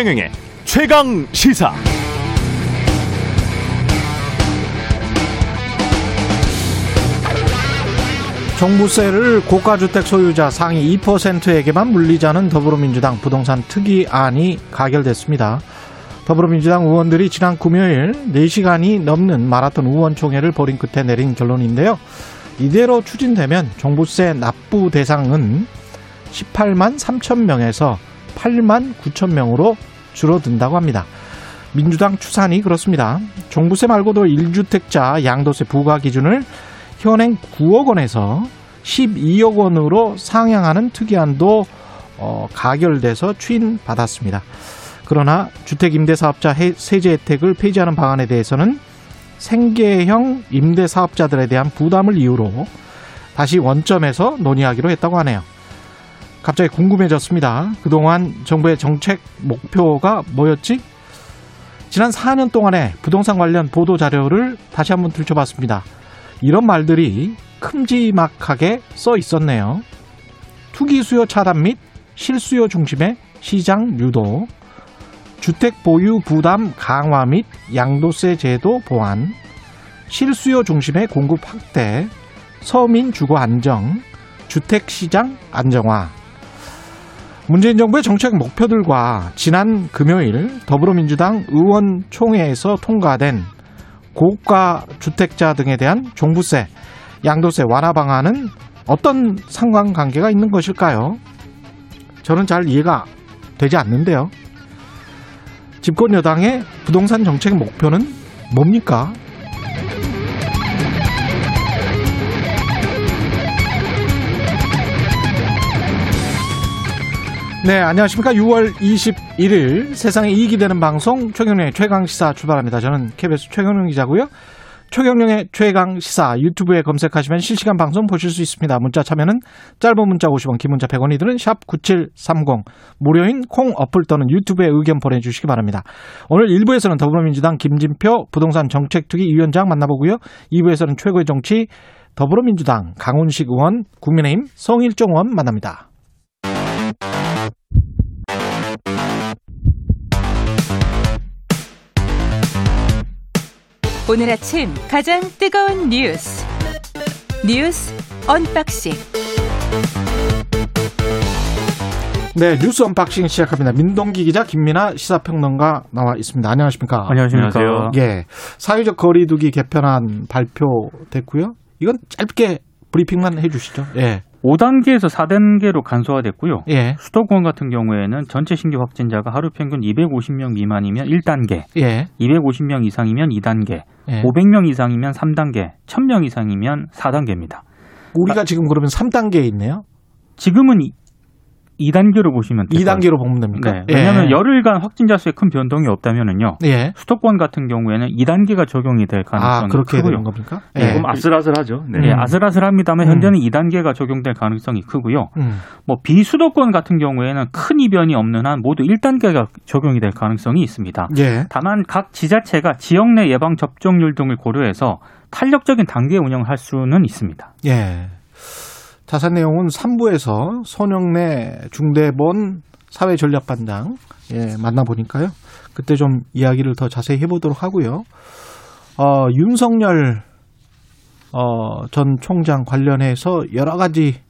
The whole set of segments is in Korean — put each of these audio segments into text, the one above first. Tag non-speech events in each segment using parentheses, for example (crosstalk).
최경영의 최강 시사. 종부세를 고가주택 소유자 상위 2%에게만 물리자는 더불어민주당 부동산 특위안이 가결됐습니다. 더불어민주당 의원들이 지난 금요일 4시간이 넘는 마라톤 의원총회를 벌인 끝에 내린 결론인데요. 이대로 추진되면 종부세 납부 대상은 18만 3천 명에서 8만 9천 명으로 줄어든다고 합니다. 민주당 추산이 그렇습니다. 종부세 말고도 1주택자 양도세 부과 기준을 현행 9억 원에서 12억 원으로 상향하는 특이안도 어, 가결돼서 추인받았습니다. 그러나 주택임대사업자 세제 혜택을 폐지하는 방안에 대해서는 생계형 임대사업자들에 대한 부담을 이유로 다시 원점에서 논의하기로 했다고 하네요. 갑자기 궁금해졌습니다. 그동안 정부의 정책 목표가 뭐였지? 지난 4년 동안의 부동산 관련 보도 자료를 다시 한번 들춰봤습니다. 이런 말들이 큼지막하게 써 있었네요. 투기 수요 차단 및 실수요 중심의 시장 유도, 주택 보유 부담 강화 및 양도세 제도 보완, 실수요 중심의 공급 확대, 서민 주거 안정, 주택 시장 안정화. 문재인 정부의 정책 목표들과 지난 금요일 더불어민주당 의원총회에서 통과된 고가 주택자 등에 대한 종부세, 양도세 완화 방안은 어떤 상관관계가 있는 것일까요? 저는 잘 이해가 되지 않는데요. 집권 여당의 부동산 정책 목표는 뭡니까? 네, 안녕하십니까. 6월 21일 세상에 이익이 되는 방송 최경련의 최강시사 출발합니다. 저는 KBS 최경련 기자고요. 최경령의 최강 시사 유튜브에 검색하시면 실시간 방송 보실 수 있습니다. 문자 참여는 짧은 문자 50원, 긴 문자 100원이 드는 샵 9730 무료인 콩 어플 또는 유튜브에 의견 보내주시기 바랍니다. 오늘 1부에서는 더불어민주당 김진표 부동산 정책특위 위원장 만나보고요. 2부에서는 최고의 정치 더불어민주당 강훈식 의원, 국민의힘 성일종 의원 만납니다. 오늘 아침 가장 뜨거운 뉴스 뉴스 Unboxing 네 뉴스 Unboxing 시작합니다. 민동기 기자 김민아 시사평론가 나와 있습니다. 안녕하십니까? 안녕하십니까? 예 사회적 거리두기 개편안 발표됐고요. 이건 짧게 브리핑만 해주시죠. 예. 5단계에서 4단계로 간소화됐고요. 예. 수도권 같은 경우에는 전체 신규 확진자가 하루 평균 250명 미만이면 1단계, 예. 250명 이상이면 2단계, 예. 500명 이상이면 3단계, 1000명 이상이면 4단계입니다. 우리가 지금 그러면 3단계에 있네요. 지금은 2단계로 보시면 돼요. 2단계로 보면 됩니까? 네. 왜냐하면 예. 열흘간 확진자 수에 큰 변동이 없다면은요. 예. 수도권 같은 경우에는 2단계가 적용이 될 가능성이 아 그렇게 크고요. 되는 겁니까? 예. 조금 아슬아슬하죠. 네. 예, 음. 아슬아슬합니다만 음. 현재는 2단계가 적용될 가능성이 크고요. 음. 뭐 비수도권 같은 경우에는 큰 이변이 없는 한 모두 1단계가 적용이 될 가능성이 있습니다. 예. 다만 각 지자체가 지역 내 예방 접종률 등을 고려해서 탄력적인 단계 운영을 할 수는 있습니다. 예. 자세한 내용은 3부에서 손영래 중대본 사회전략반장 예, 만나보니까요. 그때 좀 이야기를 더 자세히 해보도록 하고요. 어, 윤석열 어, 전 총장 관련해서 여러 가지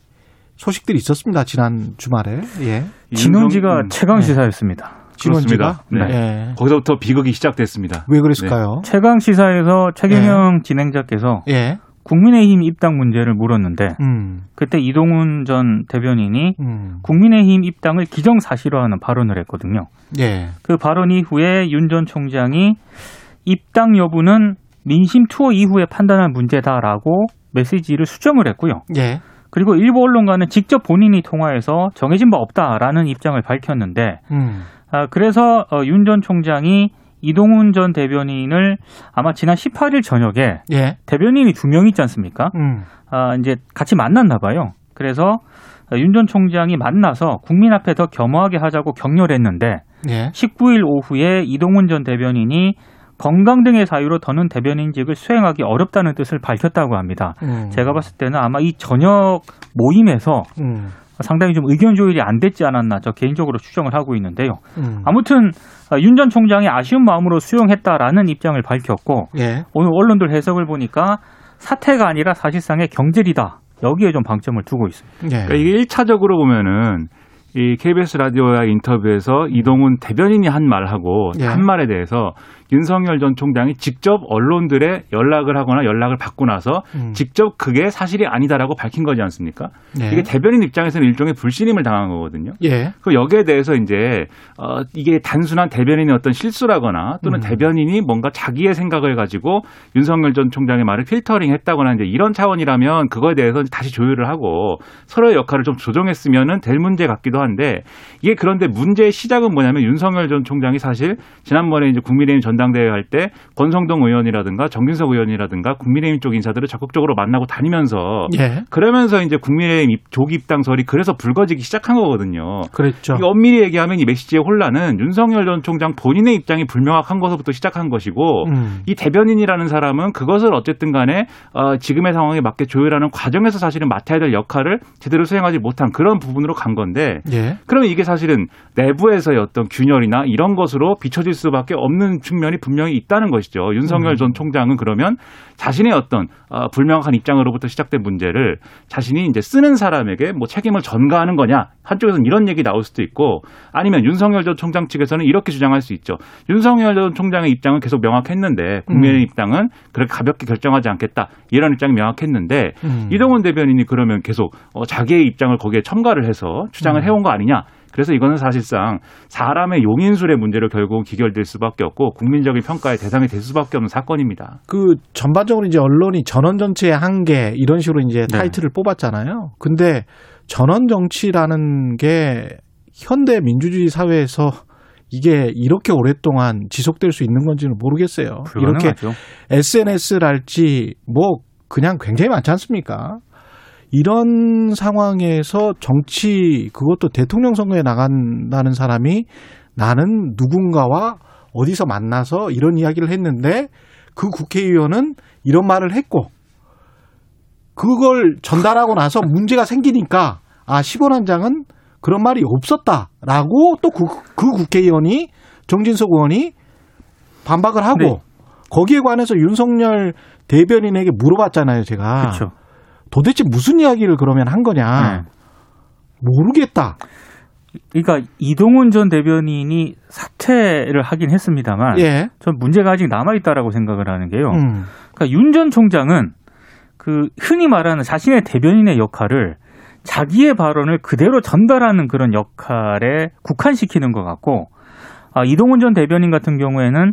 소식들이 있었습니다. 지난 주말에. 예. 진흥지가 음, 최강 시사였습니다. 직원지가 그렇습니다. 예. 거기서부터 비극이 시작됐습니다. 왜 그랬을까요? 최강 시사에서 최경영 진행자께서 예. 국민의힘 입당 문제를 물었는데 음. 그때 이동훈 전 대변인이 음. 국민의힘 입당을 기정사실화하는 발언을 했거든요. 예. 그 발언 이후에 윤 전 총장이 입당 여부는 민심 투어 이후에 판단할 문제다라고 메시지를 수정을 했고요. 예. 그리고 일부 언론과는 직접 본인이 통화해서 정해진 바 없다라는 입장을 밝혔는데 음. 아, 그래서 윤전 총장이 이동훈 전 대변인을 아마 지난 18일 저녁에 예. 대변인이 두 명 있지 않습니까? 음. 아, 이제 같이 만났나 봐요. 그래서 윤 전 총장이 만나서 국민 앞에 더 겸허하게 하자고 격려했는데 예. 19일 오후에 이동훈 전 대변인이 건강 등의 사유로 더는 대변인직을 수행하기 어렵다는 뜻을 밝혔다고 합니다. 음. 제가 봤을 때는 아마 이 저녁 모임에서 음. 상당히 좀 의견 조율이 안 됐지 않았나 저 개인적으로 추정을 하고 있는데요. 음. 아무튼 윤 전 총장이 아쉬운 마음으로 수용했다라는 입장을 밝혔고 예. 오늘 언론들 해석을 보니까 사태가 아니라 사실상의 경질이다. 여기에 좀 방점을 두고 있습니다. 예. 그러니까 이게 1차적으로 보면은 이 KBS 라디오와의 인터뷰에서 이동훈 대변인이 한 말하고 예. 한 말에 대해서 윤석열 전 총장이 직접 언론들의 연락을 하거나 연락을 받고 나서 음. 직접 그게 사실이 아니다라고 밝힌 거지 않습니까? 예. 이게 대변인 입장에서는 일종의 불신임을 당한 거거든요. 예. 그 여기에 대해서 이제 어 이게 단순한 대변인의 어떤 실수라거나 또는 음. 대변인이 뭔가 자기의 생각을 가지고 윤석열 전 총장의 말을 필터링 했다거나 이제 이런 차원이라면 그거에 대해서 다시 조율을 하고 서로의 역할을 좀 조정했으면은 될 문제 같기도 한데 이게 그런데 문제의 시작은 뭐냐면 윤석열 전 총장이 사실 지난번에 이제 국민의힘 전 당대회 할 때 권성동 의원이라든가 정진석 의원이라든가 국민의힘 쪽 인사들을 적극적으로 만나고 다니면서 예. 그러면서 이제 국민의힘 입- 조기 입당설이 그래서 불거지기 시작한 거거든요. 이거 엄밀히 얘기하면 이 메시지의 혼란은 윤석열 전 총장 본인의 입장이 불명확한 것부터 시작한 것이고 음. 이 대변인이라는 사람은 그것을 어쨌든 간에 어, 지금의 상황에 맞게 조율하는 과정에서 사실은 맡아야 될 역할을 제대로 수행하지 못한 그런 부분으로 간 건데 예. 그러면 이게 사실은 내부에서의 어떤 균열이나 이런 것으로 비춰질 수밖에 없는 측면이 분명히 있다는 것이죠. 윤석열 음. 전 총장은 그러면 자신의 어떤 어, 불명확한 입장으로부터 시작된 문제를 자신이 이제 쓰는 사람에게 뭐 책임을 전가하는 거냐 한쪽에서는 이런 얘기 나올 수도 있고 아니면 윤석열 전 총장 측에서는 이렇게 주장할 수 있죠. 윤석열 전 총장의 입장은 계속 명확했는데 국민의 음. 입장은 그렇게 가볍게 결정하지 않겠다 이런 입장이 명확했는데 음. 이동훈 대변인이 그러면 계속 어, 자기의 입장을 거기에 첨가를 해서 주장을 음. 해온 거 아니냐. 그래서 이거는 사실상 사람의 용인술의 문제로 결국 기결될 수밖에 없고 국민적인 평가의 대상이 될 수밖에 없는 사건입니다. 그 전반적으로 이제 언론이 전원 정치의 한계 이런 식으로 이제 네. 타이틀을 뽑았잖아요. 근데 전원 정치라는 게 현대 민주주의 사회에서 이게 이렇게 오랫동안 지속될 수 있는 건지는 모르겠어요. 이렇게 불가능하죠. SNS랄지 뭐 그냥 굉장히 많지 않습니까? 이런 상황에서 정치 그것도 대통령 선거에 나간다는 사람이 나는 누군가와 어디서 만나서 이런 이야기를 했는데 그 국회의원은 이런 말을 했고 그걸 전달하고 나서 (laughs) 문제가 생기니까 아 10원 한 장은 그런 말이 없었다라고 또그 국회의원이 정진석 의원이 반박을 하고 네. 거기에 관해서 윤석열 대변인에게 물어봤잖아요, 제가. 그렇죠. 도대체 무슨 이야기를 그러면 한 거냐? 네. 모르겠다. 그러니까 이동훈 전 대변인이 사퇴를 하긴 했습니다만 예. 전 문제가 아직 남아 있다라고 생각을 하는 게요. 음. 그러니까 윤 전 총장은 그 흔히 말하는 자신의 대변인의 역할을 자기의 발언을 그대로 전달하는 그런 역할에 국한시키는 것 같고 아, 이동훈 전 대변인 같은 경우에는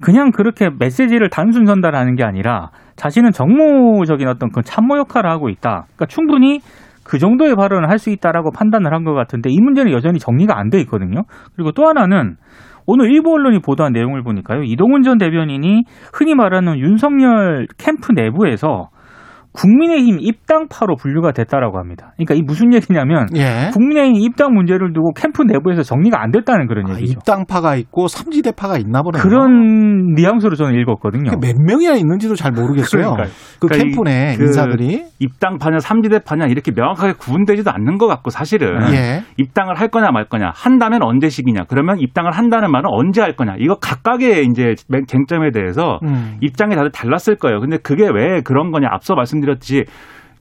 그냥 그렇게 메시지를 단순 전달하는 게 아니라 자신은 정무적인 어떤 그 참모 역할을 하고 있다. 그러니까 충분히 그 정도의 발언을 할 수 있다라고 판단을 한 것 같은데 이 문제는 여전히 정리가 안 돼 있거든요. 그리고 또 하나는 오늘 일부 언론이 보도한 내용을 보니까요. 이동훈 전 대변인이 흔히 말하는 윤석열 캠프 내부에서 국민의힘 입당파로 분류가 됐다라고 합니다. 그러니까 이 무슨 얘기냐면 예. 국민의힘 입당 문제를 두고 캠프 내부에서 정리가 안 됐다는 그런 아, 얘기죠. 입당파가 있고 삼지대파가 있나 보네요. 그런 뉘앙스로 저는 읽었거든요. 그게 몇 명이나 있는지도 잘 모르겠어요. 그러니까요. 그 그러니까 캠프 내 이- 그 인사들이. 입당파냐 삼지대파냐 이렇게 명확하게 구분되지도 않는 것 같고 사실은 예. 입당을 할 거냐 말 거냐 한다면 언제식이냐 그러면 입당을 한다는 말은 언제 할 거냐 이거 각각의 이제 쟁점에 대해서 음. 입장이 다들 달랐을 거예요. 근데 그게 왜 그런 거냐 앞서 말씀드 렸듯이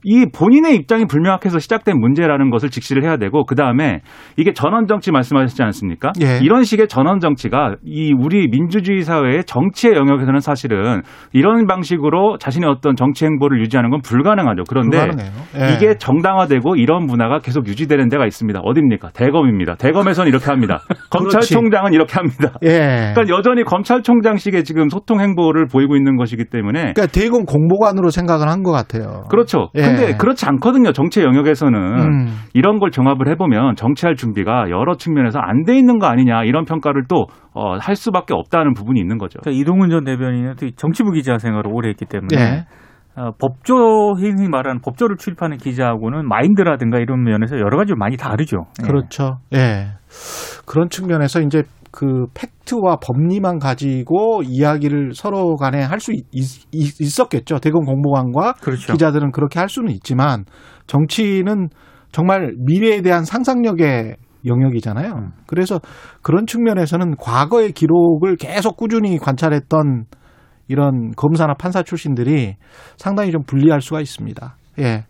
이 본인의 입장이 불명확해서 시작된 문제라는 것을 직시를 해야 되고 그 다음에 이게 전원 정치 말씀하셨지 않습니까? 예. 이런 식의 전원 정치가 이 우리 민주주의 사회의 정치의 영역에서는 사실은 이런 방식으로 자신의 어떤 정치 행보를 유지하는 건 불가능하죠. 그런데. 예. 이게 정당화되고 이런 문화가 계속 유지되는 데가 있습니다. 어딥니까? 대검입니다. 대검에서는 이렇게 합니다. (laughs) 검찰총장은 이렇게 합니다. 예. 그러니까 여전히 검찰총장식의 지금 소통 행보를 보이고 있는 것이기 때문에 그러니까 대검 공보관으로 생각을 한 것 같아요. 그렇죠. 예. 근데 그렇지 않거든요. 정치 영역에서는 음. 이런 걸 종합을 해보면 정치할 준비가 여러 측면에서 안 돼 있는 거 아니냐 이런 평가를 또 어, 할 수밖에 없다는 부분이 있는 거죠. 그러니까 이동훈 전 대변인은 또 정치부 기자 생활을 오래 했기 때문에 예. 어, 법조 흔히 말하는 법조를 출입하는 기자하고는 마인드라든가 이런 면에서 여러 가지 많이 다르죠. 예. 그렇죠. 예. 그런 측면에서 이제 그 팩트와 법리만 가지고 이야기를 서로 간에 할 수 있었겠죠. 대검 공보관과 그렇죠. 기자들은 그렇게 할 수는 있지만 정치는 정말 미래에 대한 상상력의 영역이잖아요. 그래서 그런 측면에서는 과거의 기록을 계속 꾸준히 관찰했던 이런 검사나 판사 출신들이 상당히 좀 불리할 수가 있습니다. 예.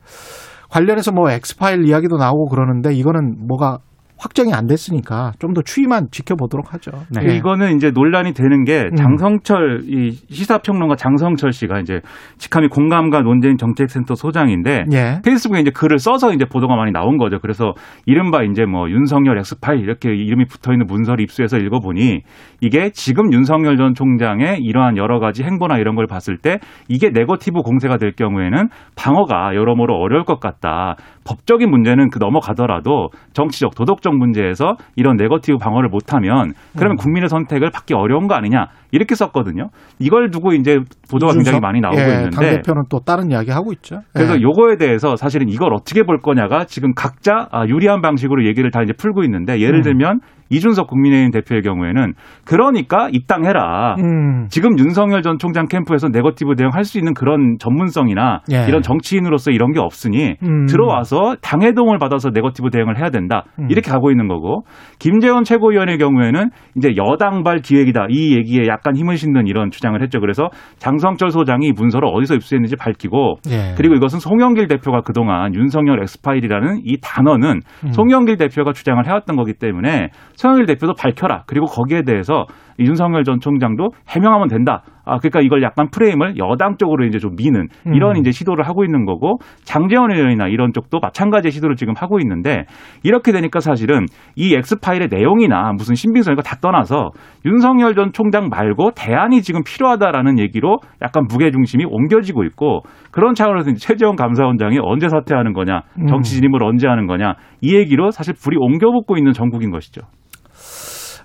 관련해서 뭐 엑스파일 이야기도 나오고 그러는데 이거는 뭐가 확정이 안 됐으니까 좀 더 추이만 지켜보도록 하죠. 네. 예. 이거는 이제 논란이 되는 게 음. 장성철 이 시사평론가 장성철 씨가 이제 직함이 공감과 논쟁 정책센터 소장인데 예. 페이스북에 이제 글을 써서 이제 보도가 많이 나온 거죠. 그래서 이른바 이제 뭐 윤석열 엑스파일 이렇게 이름이 붙어 있는 문서를 입수해서 읽어보니 이게 지금 윤석열 전 총장의 이러한 여러 가지 행보나 이런 걸 봤을 때 이게 네거티브 공세가 될 경우에는 방어가 여러모로 어려울 것 같다. 법적인 문제는 그 넘어가더라도 정치적 도덕적 문제에서 이런 네거티브 방어를 못하면 그러면 국민의 선택을 받기 어려운 거 아니냐 이렇게 썼거든요. 이걸 두고 이제 보도가 굉장히 이준석? 많이 나오고 예, 있는데 당대표는 또 다른 이야기 하고 있죠. 그래서 예. 요거에 대해서 사실은 이걸 어떻게 볼 거냐가 지금 각자 아, 유리한 방식으로 얘기를 다 이제 풀고 있는데 예를 음. 들면 이준석 국민의힘 대표의 경우에는 그러니까 입당해라. 음. 지금 윤석열 전 총장 캠프에서 네거티브 대응할 수 있는 그런 전문성이나 예. 이런 정치인으로서 이런 게 없으니 음. 들어와서 당의 도움을 받아서 네거티브 대응을 해야 된다. 음. 이렇게 가고 있는 거고 김재원 최고위원의 경우에는 이제 여당발 기획이다. 이 얘기에 약간 힘을 싣는 이런 주장을 했죠. 그래서 장성철 소장이 문서를 어디서 입수했는지 밝히고 예. 그리고 이것은 송영길 대표가 그동안 윤석열 엑스파일이라는 이 단어는 음. 송영길 대표가 주장을 해왔던 거기 때문에 송영길 대표도 밝혀라. 그리고 거기에 대해서 윤석열 전 총장도 해명하면 된다. 아, 그러니까 이걸 약간 프레임을 여당 쪽으로 이제 좀 미는 이런 음. 이제 시도를 하고 있는 거고 장제원 의원이나 이런 쪽도 마찬가지의 시도를 지금 하고 있는데 이렇게 되니까 사실은 이 엑스파일의 내용이나 무슨 신빙성 이거 다 떠나서 윤석열 전 총장 말고 대안이 지금 필요하다라는 얘기로 약간 무게중심이 옮겨지고 있고 그런 차원에서 최재원 감사원장이 언제 사퇴하는 거냐 음. 정치 진입을 언제 하는 거냐 이 얘기로 사실 불이 옮겨붙고 있는 전국인 것이죠.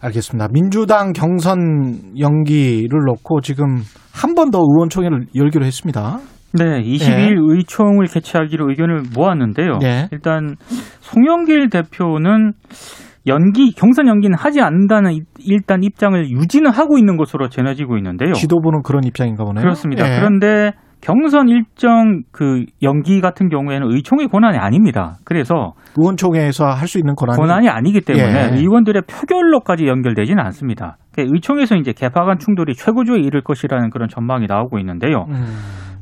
알겠습니다. 민주당 경선 연기를 놓고 지금 한 번 더 의원총회를 열기로 했습니다. 네, 22일 의총을 개최하기로 의견을 모았는데요. 예. 일단 송영길 대표는 연기 경선 연기는 하지 않는다는 이- 일단 입장을 유지는 하고 있는 것으로 전해지고 있는데요. 지도부는 그런 입장인가 보네요. 그렇습니다. 예. 그런데 경선 일정 그 연기 같은 경우에는 의총의 권한이 아닙니다. 그래서 의원총회에서 할 수 있는 권한이, 권한이 아니기 때문에 예. 의원들의 표결로까지 연결되지는 않습니다. 그러니까 의총에서 이제 개파 간 충돌이 최고조에 이를 것이라는 그런 전망이 나오고 있는데요. 음.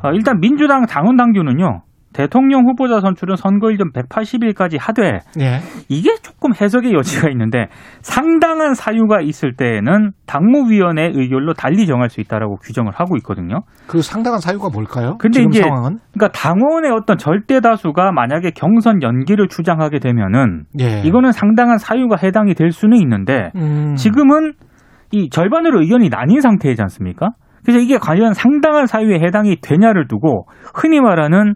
어, 일단 민주당 당원 당규는요. 대통령 후보자 선출은 선거일 전 180일까지 하되 예. 이게 조금 해석의 여지가 있는데 상당한 사유가 있을 때에는 당무위원회 의결로 달리 정할 수 있다라고 규정을 하고 있거든요. 그 상당한 사유가 뭘까요? 근데 지금 이제 상황은? 그러니까 당원의 어떤 절대 다수가 만약에 경선 연기를 주장하게 되면은 예. 이거는 상당한 사유가 해당이 될 수는 있는데 음. 지금은 이 절반으로 의견이 나뉜 상태이지 않습니까? 그래서 이게 과연 상당한 사유에 해당이 되냐를 두고 흔히 말하는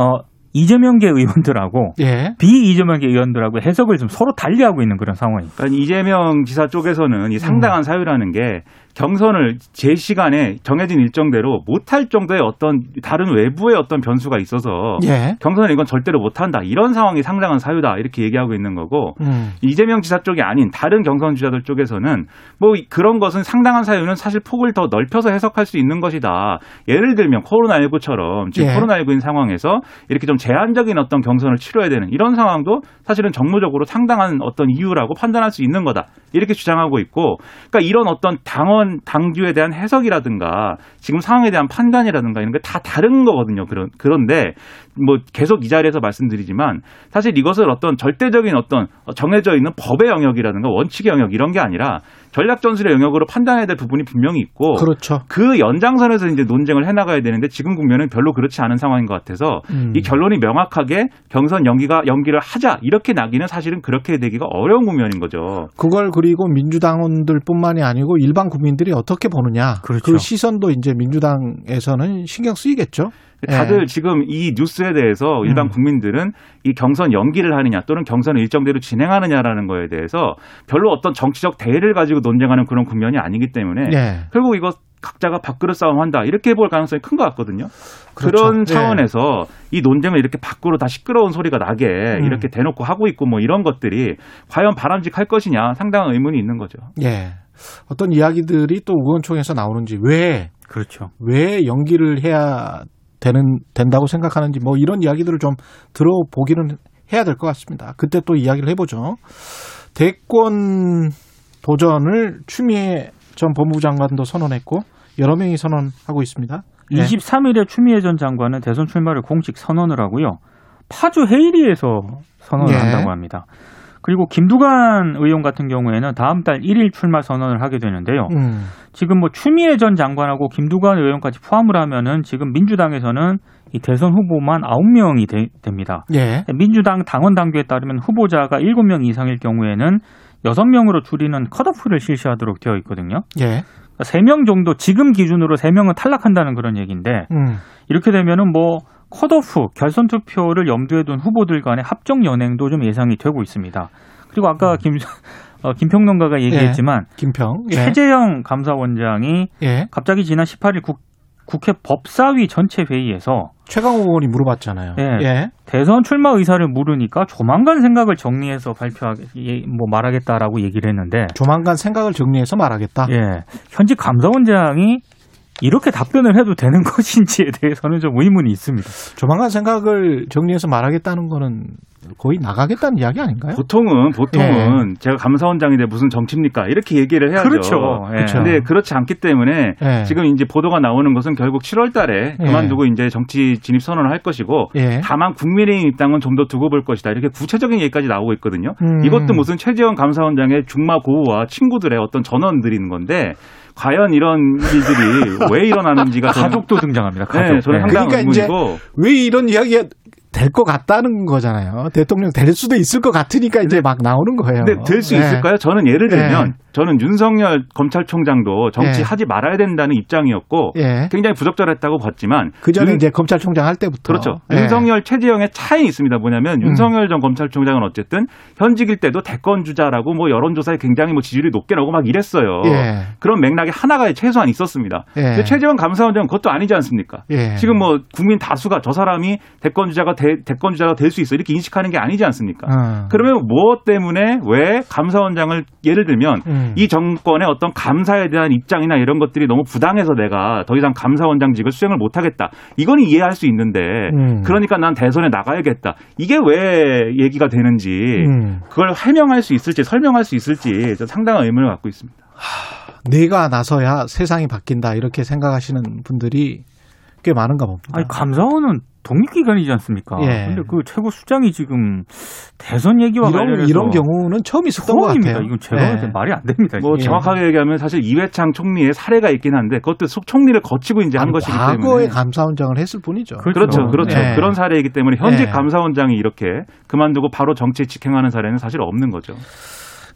어 이재명계 의원들하고 예. 비이재명계 의원들하고 해석을 좀 서로 달리하고 있는 그런 상황입니다. 그러니까 이재명 지사 쪽에서는 이 음. 상당한 사유라는 게 경선을 제 시간에 정해진 일정대로 못할 정도의 어떤 다른 외부의 어떤 변수가 있어서 예. 경선을 이건 절대로 못한다 이런 상황이 상당한 사유다 이렇게 얘기하고 있는 거고 음. 이재명 지사 쪽이 아닌 다른 경선 주자들 쪽에서는 뭐 그런 것은 상당한 사유는 사실 폭을 더 넓혀서 해석할 수 있는 것이다. 예를 들면 코로나19처럼 지금 예. 코로나19인 상황에서 이렇게 좀 제한적인 어떤 경선을 치러야 되는 이런 상황도 사실은 정무적으로 상당한 어떤 이유라고 판단할 수 있는 거다. 이렇게 주장하고 있고 그러니까 이런 어떤 당원 당규에 대한 해석이라든가 지금 상황에 대한 판단이라든가 이런 게 다 다른 거거든요. 그런 그런데 뭐 계속 이 자리에서 말씀드리지만 사실 이것을 어떤 절대적인 어떤 정해져 있는 법의 영역이라든가 원칙의 영역 이런 게 아니라 전략 전술의 영역으로 판단해야 될 부분이 분명히 있고 그렇죠. 그 연장선에서 이제 논쟁을 해나가야 되는데 지금 국면은 별로 그렇지 않은 상황인 것 같아서 음. 이 결론이 명확하게 경선 연기가 연기를 하자 이렇게 나기는 사실은 그렇게 되기가 어려운 국면인 거죠. 그걸 그리고 민주당원들뿐만이 아니고 일반 국민들이 어떻게 보느냐. 그렇죠. 그 시선도 이제 민주당에서는 신경 쓰이겠죠. 다들 예. 지금 이 뉴스에 대해서 일반 음. 국민들은 이 경선 연기를 하느냐 또는 경선을 일정대로 진행하느냐라는 거에 대해서 별로 어떤 정치적 대의를 가지고 논쟁하는 그런 국면이 아니기 때문에 예. 결국 이거 각자가 밥그릇 싸움한다 이렇게 볼 가능성이 큰 것 같거든요. 그 그렇죠. 런 예. 차원에서 이 논쟁을 이렇게 밖으로 다 시끄러운 소리가 나게 음. 이렇게 대놓고 하고 있고 뭐 이런 것들이 과연 바람직할 것이냐 상당한 의문이 있는 거죠. 예. 어떤 이야기들이 또 의원총회에서 나오는지 왜, 그렇죠. 왜 연기를 해야 되는, 된다고 생각하는지 뭐 이런 이야기들을 좀 들어보기는 해야 될 것 같습니다. 그때 또 이야기를 해보죠. 대권 도전을 추미애 전 법무부 장관도 선언했고 여러 명이 선언하고 있습니다. 예. 23일에 추미애 전 장관은 대선 출마를 공식 선언을 하고요. 파주 헤이리에서 선언을 예. 한다고 합니다. 그리고 김두관 의원 같은 경우에는 다음 달 1일 출마 선언을 하게 되는데요. 음, 지금 뭐 추미애 전 장관하고 김두관 의원까지 포함을 하면은 지금 민주당에서는 이 대선 후보만 9명이 되, 됩니다. 예. 민주당 당원 당규에 따르면 후보자가 7명 이상일 경우에는 6명으로 줄이는 컷오프를 실시하도록 되어 있거든요. 예. 3명 정도 지금 기준으로 3명은 탈락한다는 그런 얘기인데 음, 이렇게 되면은 뭐 컷오프 결선 투표를 염두에 둔 후보들 간의 합정 연행도 좀 예상이 되고 있습니다. 그리고 아까 김 (laughs) 어, 김평론가가 얘기했지만 김평. 예. 최재형 감사원장이 예. 갑자기 지난 18일 국, 국회 법사위 전체 회의에서 최강호 의원이 물어봤잖아요. 예. 예. 대선 출마 의사를 물으니까 조만간 생각을 정리해서 발표하게 예, 뭐 말하겠다라고 얘기를 했는데 조만간 생각을 정리해서 말하겠다. 예 현직 감사원장이 이렇게 답변을 해도 되는 (laughs) 것인지에 대해서는 좀 의문이 있습니다. 조만간 생각을 정리해서 말하겠다는 거는 거의 나가겠다는 이야기 아닌가요? 보통은 보통은 제가 감사원장인데 무슨 정치입니까? 이렇게 얘기를 해야죠. 그렇죠. 예. 그렇죠. 근데 그렇지 않기 때문에 예. 지금 이제 보도가 나오는 것은 결국 7월 달에 예. 그만두고 이제 정치 진입 선언을 할 것이고 예. 다만 국민의힘 입장은 좀 더 두고 볼 것이다. 이렇게 구체적인 얘기까지 나오고 있거든요. 음. 이것도 무슨 최재형 감사원장의 중마 고우와 친구들의 어떤 전원 드리는 건데 과연 이런 일들이 왜 일어나는지가 가족도 등장합니다. 가족. 네, 저는 예. 상당히 그러니까 이제 의문이고 왜 이런 이야기가 될 것 같다는 거잖아요. 대통령 될 수도 있을 것 같으니까 이제 막 나오는 거예요. 근데 될수 예. 있을까요? 저는 예를 들면 네. 저는 윤석열 검찰총장도 정치하지 말아야 된다는 입장이었고 예. 굉장히 부적절했다고 봤지만 그 전에 윤- 이제 검찰총장 할 때부터 그렇죠. 예. 윤석열 최재형의 차이는 있습니다. 뭐냐면 음. 윤석열 전 검찰총장은 어쨌든 현직일 때도 대권 주자라고 뭐 여론조사에 굉장히 뭐 지지율이 높게 나오고 막 이랬어요. 예. 그런 맥락이 하나가 최소한 있었습니다. 예. 근데 최재형 감사원장은 그것도 아니지 않습니까? 예. 지금 뭐 국민 다수가 저 사람이 대권 주자가 대, 권 주자가 될 수 있어 이렇게 인식하는 게 아니지 않습니까? 어. 그러면 무엇 때문에 왜 감사원장을 예를 들면 음. 이 정권의 어떤 감사에 대한 입장이나 이런 것들이 너무 부당해서 내가 더 이상 감사원장직을 수행을 못하겠다. 이건 이해할 수 있는데 음. 그러니까 난 대선에 나가야겠다. 이게 왜 얘기가 되는지 음. 그걸 해명할 수 있을지 설명할 수 있을지 저 상당한 의문을 갖고 있습니다. 내가 나서야 세상이 바뀐다 이렇게 생각하시는 분들이 꽤 많은가 봅니다. 아니 감사원은 독립기관이지 않습니까? 예. 근데 그 최고 수장이 지금 대선 얘기와 이런 관련해서 이런 경우는 처음 있었던 것 처음입니다. 같아요. 이건 제가 예. 말이 안 됩니다. 뭐 이게. 정확하게 얘기하면 사실 이회창 총리의 사례가 있긴 한데 그것도 속 총리를 거치고 이제 한 아니, 것이기 과거에 때문에 감사원장을 했을 뿐이죠. 그렇죠, 그렇죠. 네. 그런 사례이기 때문에 현직 네. 감사원장이 이렇게 그만두고 바로 정치에 직행하는 사례는 사실 없는 거죠.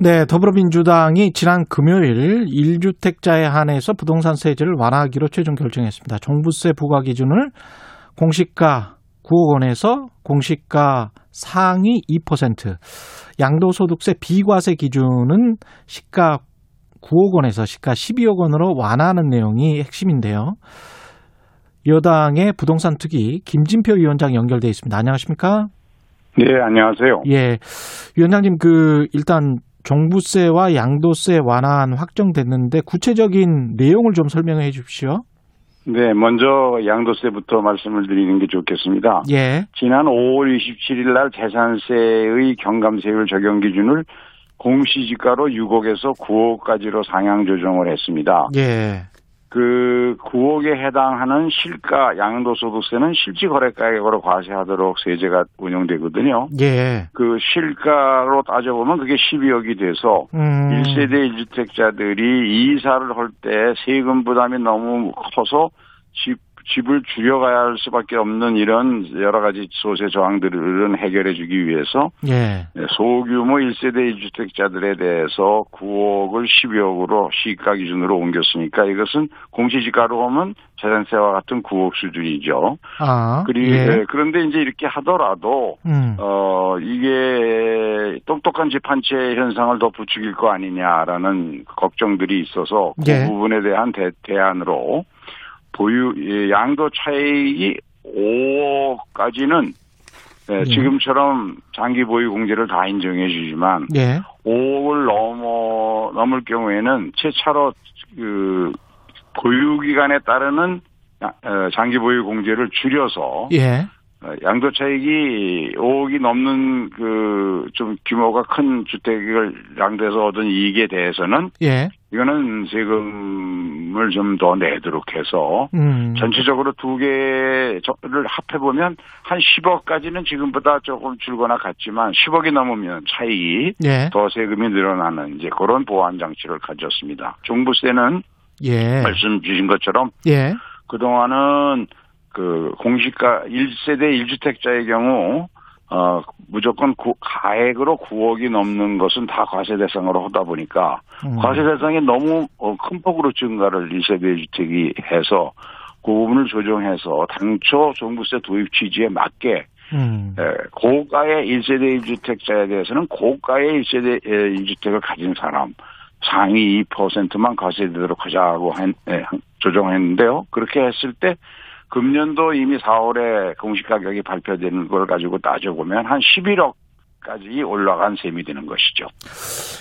네, 더불어민주당이 지난 금요일 1주택자에 한해서 부동산 세제를 완화하기로 최종 결정했습니다. 종부세 부과 기준을 공시가 9억 원에서 공시가 상위 2%, 양도소득세 비과세 기준은 시가 9억 원에서 시가 12억 원으로 완화하는 내용이 핵심인데요. 여당의 부동산 특위 김진표 위원장 연결돼 있습니다. 안녕하십니까? 네, 안녕하세요. 예. 위원장님, 그, 일단, 종부세와 양도세 완화안 확정됐는데, 구체적인 내용을 좀 설명해 주십시오. 네, 먼저 양도세부터 말씀을 드리는 게 좋겠습니다. 예. 지난 5월 27일 날 재산세의 경감세율 적용 기준을 공시지가로 6억에서 9억까지로 상향 조정을 했습니다. 예. 그 9억에 해당하는 실가 양도소득세는 실지 거래 가격으로 과세하도록 세제가 운영되거든요. 예. 그 실가로 따져보면 그게 12억이 돼서 음. 1세대 1주택자들이 이사를 할 때 세금 부담이 너무 커서 집 집을 줄여가야 할 수밖에 없는 이런 여러 가지 소세 저항들은 해결해 주기 위해서 예. 네, 소규모 1세대 1주택자들에 대해서 9억을 12억으로 시가 기준으로 옮겼으니까 이것은 공시지가로 하면 재산세와 같은 9억 수준이죠. 아. 그리, 예. 네, 그런데 이제 이렇게 하더라도 음. 어, 이게 똑똑한 집 한채 현상을 더 부추길 거 아니냐라는 걱정들이 있어서 그 예. 부분에 대한 대, 대안으로 보유, 예, 양도 차익이 5억까지는 네, 예. 지금처럼 장기 보유 공제를 다 인정해 주지만 예. 5억을 넘어 넘을 경우에는 채차로 그 보유 기간에 따르는 야- 어, 장기 보유 공제를 줄여서 예. 어, 양도 차익이 5억이 넘는 그 좀 규모가 큰 주택을 양도해서 얻은 이익에 대해서는 예. 이거는 세금을 좀 더 내도록 해서 음. 전체적으로 두 개를 합해 보면 한 10억까지는 지금보다 조금 줄거나 같지만 10억이 넘으면 차익이 예. 더 세금이 늘어나는 이제 그런 보완 장치를 가졌습니다. 종부세는 예. 말씀 주신 것처럼 예. 그 동안은 그 공시가 1세대 1주택자의 경우 어 무조건 구- 가액으로 9억이 넘는 것은 다 과세 대상으로 하다 보니까 음. 과세 대상이 너무 어, 큰 폭으로 증가를 1세대 1주택이 해서 그 부분을 조정해서 당초 종부세 도입 취지에 맞게 음. 에, 고가의 1세대 1주택자에 대해서는 고가의 1세대 1주택을 가진 사람 상위 2%만 과세되도록 하자고 한, 에, 조정했는데요. 그렇게 했을 때 금년도 이미 4월에 공시가격이 발표되는 걸 가지고 따져보면 한 11억 까지 올라간 셈이 되는 것이죠.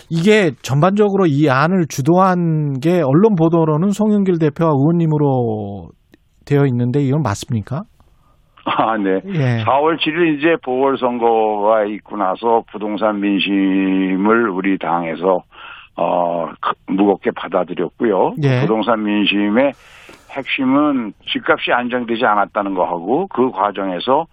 이게 전반적으로 이 안을 주도한 게 언론 보도로는 송영길 대표와 의원님으로 되어 있는데 이건 맞습니까? 아, 네. 예. 4월 7일 이제 보궐선거가 있고 나서 부동산 민심을 우리 당에서 어 크- 무겁게 받아들였고요. 예. 부동산 민심의 핵심은 집값이 안정되지 않았다는 거하고 그 과정에서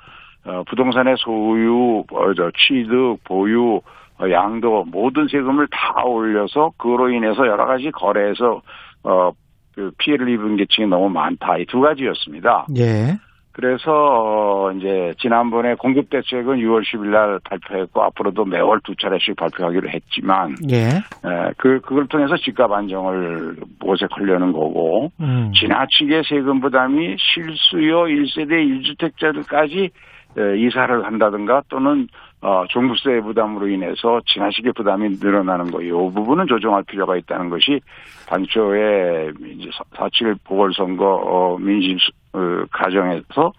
어, 부동산의 소유, 어, 저 취득, 보유, 어, 양도 모든 세금을 다 올려서 그로 인해서 여러 가지 거래에서 어, 그 피해를 입은 계층이 너무 많다 이 두 가지였습니다. 예. 그래서 어, 이제 지난번에 공급 대책은 6월 10일 날 발표했고 앞으로도 매월 두 차례씩 발표하기로 했지만 예. 에, 그 그걸 통해서 집값 안정을 모색하려는 거고 음. 지나치게 세금 부담이 실수요 1세대 1주택자들까지 이사를 한다든가 또는 어, 종부세 부담으로 인해서 지나치게 부담이 늘어나는 거, 이 부분은 조정할 필요가 있다는 것이 당초에 이제 4.7 보궐선거 어, 민심 수- 어, 과정에서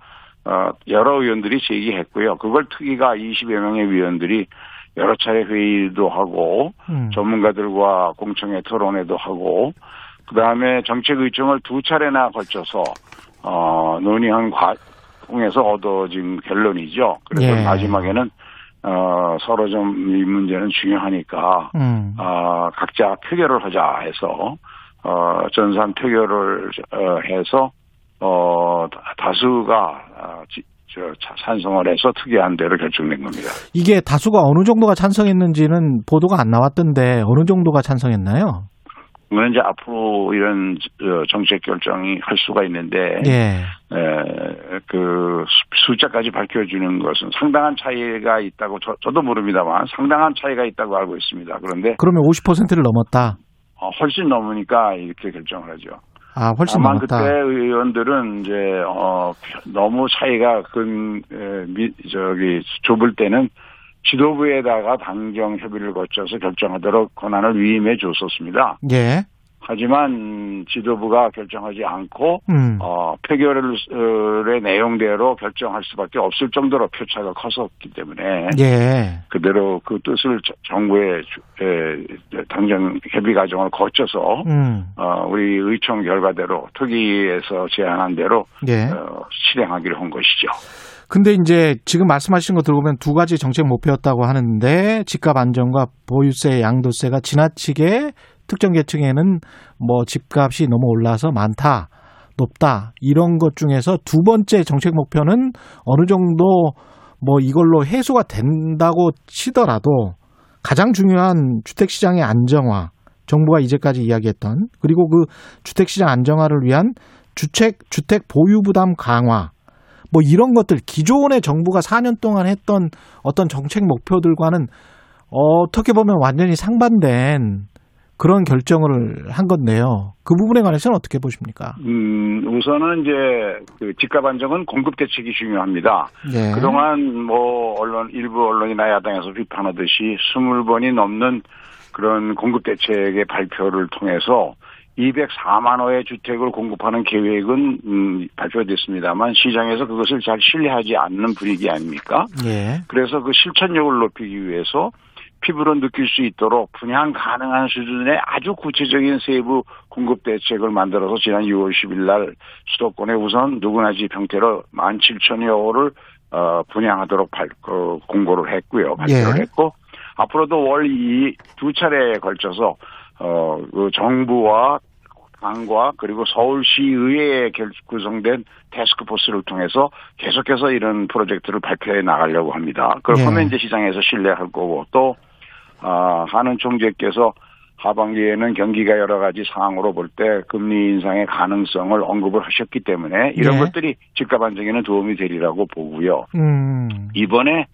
어, 여러 의원들이 제기했고요. 그걸 특위가 20여 명의 위원들이 여러 차례 회의도 하고 음. 전문가들과 공청회 토론회도 하고 그 다음에 정책 의총을 두 차례나 걸쳐서 어, 논의한 과정에서 얻어진 결론이죠. 그래서 예. 마지막에는 어, 서로 좀 이 문제는 중요하니까 음. 어, 각자 표결을 하자 해서 어, 전산 표결을 어, 해서 어, 다- 다수가 어, 지- 저, 차- 찬성을 해서 특이한 대로 결정된 겁니다. 이게 다수가 어느 정도가 찬성했는지는 보도가 안 나왔던데 어느 정도가 찬성했나요? 그러면 이제 앞으로 이런 어, 정책 결정이 할 수가 있는데 예. 에, 그 수- 숫자까지 밝혀주는 것은 상당한 차이가 있다고 저, 저도 모릅니다만 상당한 차이가 있다고 알고 있습니다. 그런데 그러면 50%를 넘었다. 어, 훨씬 넘으니까 이렇게 결정을 하죠. 아, 훨씬 다만 넘었다. 그때 의원들은 이제 어, 너무 차이가 큰 에, 미, 저기 좁을 때는 지도부에다가 당정 협의를 거쳐서 결정하도록 권한을 위임해 줬었습니다. 예. 하지만 지도부가 결정하지 않고 음. 어, 표결의 내용대로 결정할 수밖에 없을 정도로 표차가 컸었기 때문에 예. 그대로 그 뜻을 저- 정부의 당정 협의 과정을 거쳐서 음. 어, 우리 의총 결과대로 특위에서 제안한 대로 예. 어, 실행하기로 한 것이죠. 근데 이제 지금 말씀하신 거 들어보면 두 가지 정책 목표였다고 하는데 집값 안정과 보유세, 양도세가 지나치게 특정 계층에는 뭐 집값이 너무 올라서 많다, 높다 이런 것 중에서 두 번째 정책 목표는 어느 정도 뭐 이걸로 해소가 된다고 치더라도 가장 중요한 주택 시장의 안정화, 정부가 이제까지 이야기했던 그리고 그 주택 시장 안정화를 위한 주택 주택 보유 부담 강화 뭐 이런 것들 기존의 정부가 4년 동안 했던 어떤 정책 목표들과는 어떻게 보면 완전히 상반된 그런 결정을 한 건데요. 그 부분에 관해서는 어떻게 보십니까? 음, 우선은 이제 그 집값 안정은 공급 대책이 중요합니다. 예. 그동안 뭐 언론 일부 언론이나 야당에서 비판하듯이 20번이 넘는 그런 공급 대책의 발표를 통해서 204만 호의 주택을 공급하는 계획은 음, 발표됐습니다만 시장에서 그것을 잘 신뢰하지 않는 분위기 아닙니까? 예. 그래서 그 실천력을 높이기 위해서 피부로 느낄 수 있도록 분양 가능한 수준의 아주 구체적인 세부 공급 대책을 만들어서 지난 6월 10일 날 수도권에 우선 누구나 집 형태로 17,000여 호를 어, 분양하도록 발, 그, 공고를 했고요. 발표를 예. 했고 앞으로도 월이두 차례에 걸쳐서 어, 그 정부와 당과 그리고 서울시의회에 결- 구성된 테스크포스를 통해서 계속해서 이런 프로젝트를 발표해 나가려고 합니다. 그걸 예. 이제 시장에서 신뢰할 거고 또 아, 한은 총재께서 하반기에는 경기가 여러 가지 상황으로 볼 때 금리 인상의 가능성을 언급을 하셨기 때문에 이런 예. 것들이 집값 안정에는 도움이 되리라고 보고요. 음. 이번에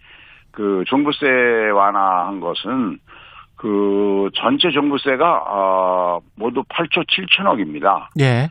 그 종부세 완화한 것은 그 전체 종부세가 어, 모두 8조 7천억입니다. 예.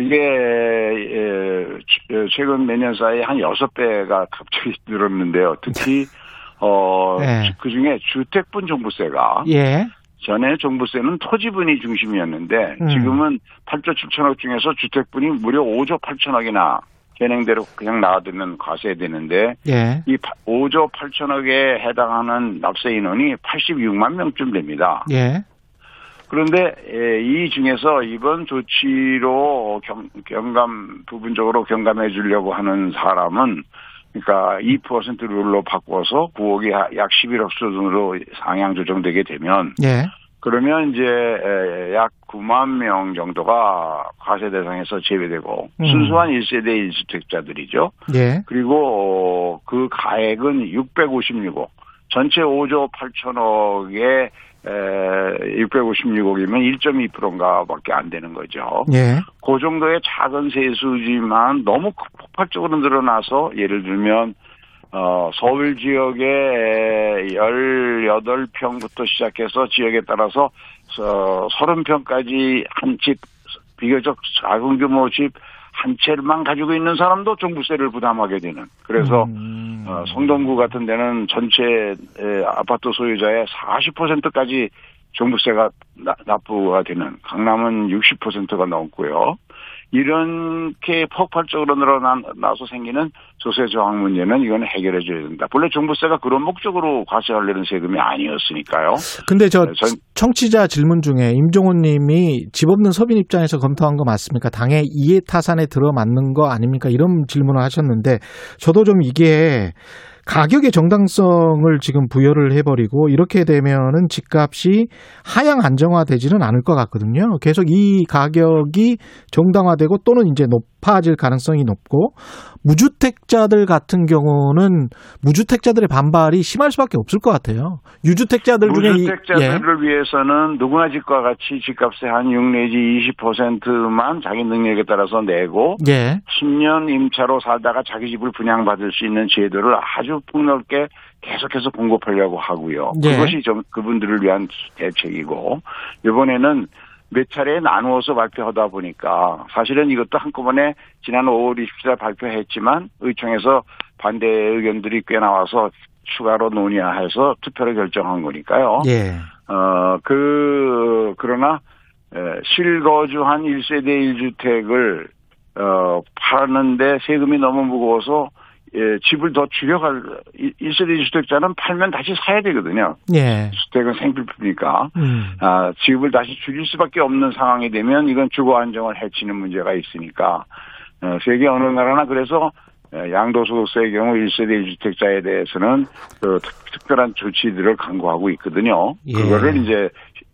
이게 예, 최- 최근 몇 년 사이에 한 6배가 갑자기 (laughs) 늘었는데요. 특히 (laughs) 어, 네. 그중에 주택분 종부세가 예. 전에 종부세는 토지분이 중심이었는데 음. 지금은 8조 7천억 중에서 주택분이 무려 5조 8천억이나 현행대로 그냥 나와두면 과세되는데 예. 이 5조 8천억에 해당하는 납세 인원이 86만 명쯤 됩니다. 예. 그런데 예, 이 중에서 이번 조치로 경, 경감 부분적으로 경감해 주려고 하는 사람은 그러니까 2% 룰로 바꿔서 9억이 약 11억 수준으로 상향 조정되게 되면 예. 그러면 이제 에, 약 9만 명 정도가 과세 대상에서 제외되고 음. 순수한 1세대 1주택자들이죠. 예. 그리고 어, 그 가액은 656억. 전체 5조 8천억에 656억이면 1.2%인가밖에 안 되는 거죠. 예. 그 정도의 작은 세수지만 너무 폭발적으로 늘어나서 예를 들면 어, 서울 지역에 18평부터 시작해서 지역에 따라서 어, 30평까지 한 집 비교적 작은 규모 집 한 채만 가지고 있는 사람도 종부세를 부담하게 되는. 그래서 음. 어, 성동구 같은 데는 전체 에, 아파트 소유자의 40%까지 종부세가 나- 납부가 되는 강남은 60%가 넘고요. 이렇게 폭발적으로 늘어나서 생기는 조세 저항 문제는 이건 해결해 줘야 된다. 본래 종부세가 그런 목적으로 과세하려는 세금이 아니었으니까요. 근데 저 네, 전- 청취자 질문 중에 임종훈 님이 집 없는 서민 입장에서 검토한 거 맞습니까? 당의 이해 타산에 들어맞는 거 아닙니까? 이런 질문을 하셨는데 저도 좀 이게 가격의 정당성을 지금 부여를 해버리고 이렇게 되면은 집값이 하향 안정화되지는 않을 것 같거든요. 계속 이 가격이 정당화되고 또는 이제 높 아질 가능성이 높고 무주택자들 같은 경우는 무주택자들의 반발이 심할 수밖에 없을 것 같아요. 유주택자들 중에 이- 예. 무주택자들을 위해서는 누구나 집과 같이 집값의 한 6 내지 20%만 자기 능력에 따라서 내고 예. 10년 임차로 살다가 자기 집을 분양받을 수 있는 제도를 아주 폭넓게 계속해서 공급하려고 하고요. 예. 그것이 좀 그분들을 위한 대책이고 이번에는 몇 차례 나누어서 발표하다 보니까 사실은 이것도 한꺼번에 지난 5월 27일 발표했지만 의총에서 반대 의견들이 꽤 나와서 추가로 논의해서 투표를 결정한 거니까요. 예. 어, 그, 그러나, 에, 실거주한 1세대 1주택을, 어, 파는데 세금이 너무 무거워서, 예, 집을 더 줄여갈, 1세대 1주택자는 팔면 다시 사야 되거든요. 예. 주택은 생필품이니까. 음. 아, 집을 다시 줄일 수밖에 없는 상황이 되면 이건 주거 안정을 해치는 문제가 있으니까, 어, 세계 어느 나라나 그래서 에, 양도소득세의 경우 1세대 1주택자에 대해서는 그 특- 특별한 조치들을 강구하고 있거든요. 예. 그거를 이제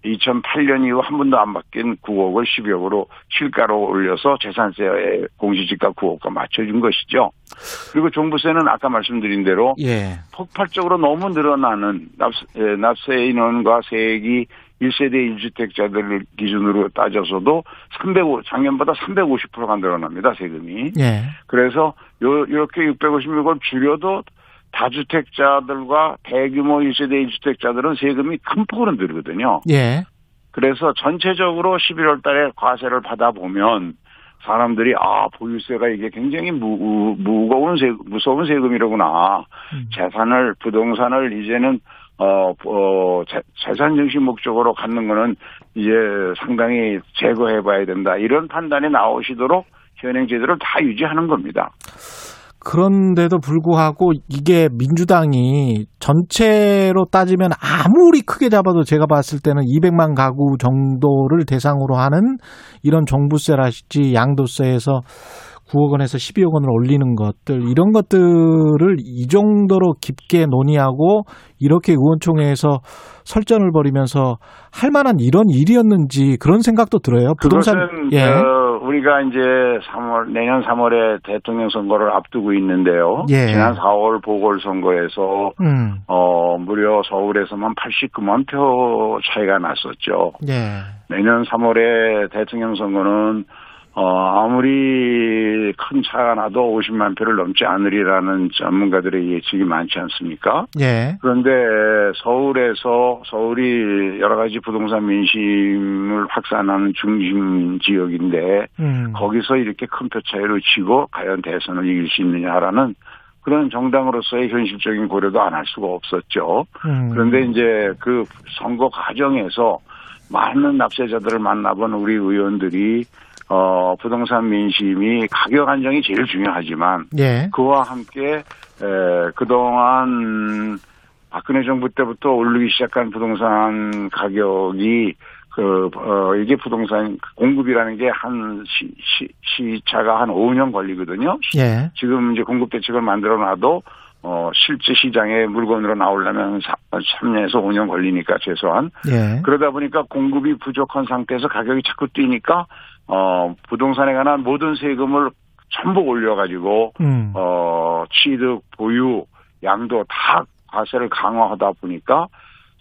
2008년 이후 한 번도 안 바뀐 9억을 10억으로 실가로 올려서 재산세 공시지가 9억과 맞춰준 것이죠. 그리고 종부세는 아까 말씀드린 대로 예. 폭발적으로 너무 늘어나는 납세, 에, 납세 인원과 세액이 1세대 1주택자들 기준으로 따져서도 305 작년보다 350%가 늘어납니다 세금이. 예. 그래서 요 이렇게 656을 줄여도 다주택자들과 대규모 1세대 1주택자들은 세금이 큰 폭으로 늘거든요. 예. 그래서 전체적으로 11월 달에 과세를 받아보면 사람들이 아 보유세가 이게 굉장히 무, 무거운 세 무서운 세금이로구나 음. 재산을 부동산을 이제는 어, 어 재, 재산 증식 목적으로 갖는 거는 이제 상당히 제거해봐야 된다 이런 판단이 나오시도록 현행 제도를 다 유지하는 겁니다. 그런데도 불구하고 이게 민주당이 전체로 따지면 아무리 크게 잡아도 제가 봤을 때는 200만 가구 정도를 대상으로 하는 이런 종부세라든지 양도세에서 9억 원에서 12억 원을 올리는 것들 이런 것들을 이 정도로 깊게 논의하고 이렇게 의원총회에서 설전을 벌이면서 할 만한 이런 일이었는지 그런 생각도 들어요. 부동산 예. 어, 우리가 이제 3월 내년 3월에 대통령 선거를 앞두고 있는데요. 예. 지난 4월 보궐선거에서 음. 어 무려 서울에서만 89만 표 차이가 났었죠. 예. 내년 3월에 대통령 선거는 어 아무리 큰 차가 나도 50만 표를 넘지 않으리라는 전문가들의 예측이 많지 않습니까? 예. 그런데 서울에서 서울이 여러 가지 부동산 민심을 확산하는 중심 지역인데 음. 거기서 이렇게 큰 표 차이로 치고 과연 대선을 이길 수 있느냐라는 그런 정당으로서의 현실적인 고려도 안 할 수가 없었죠. 음. 그런데 이제 그 선거 과정에서 많은 납세자들을 만나본 우리 의원들이 어 부동산 민심이 가격 안정이 제일 중요하지만 예. 그와 함께 에, 그동안 박근혜 정부 때부터 오르기 시작한 부동산 가격이 그, 어, 이게 부동산 공급이라는 게 한 시, 시, 시차가 한 5년 걸리거든요. 예. 지금 이제 공급 대책을 만들어 놔도 어, 실제 시장에 물건으로 나오려면 3년에서 5년 걸리니까 최소한. 예. 그러다 보니까 공급이 부족한 상태에서 가격이 자꾸 뛰니까 어, 부동산에 관한 모든 세금을 전부 올려가지고 음. 어, 취득, 보유, 양도 다 과세를 강화하다 보니까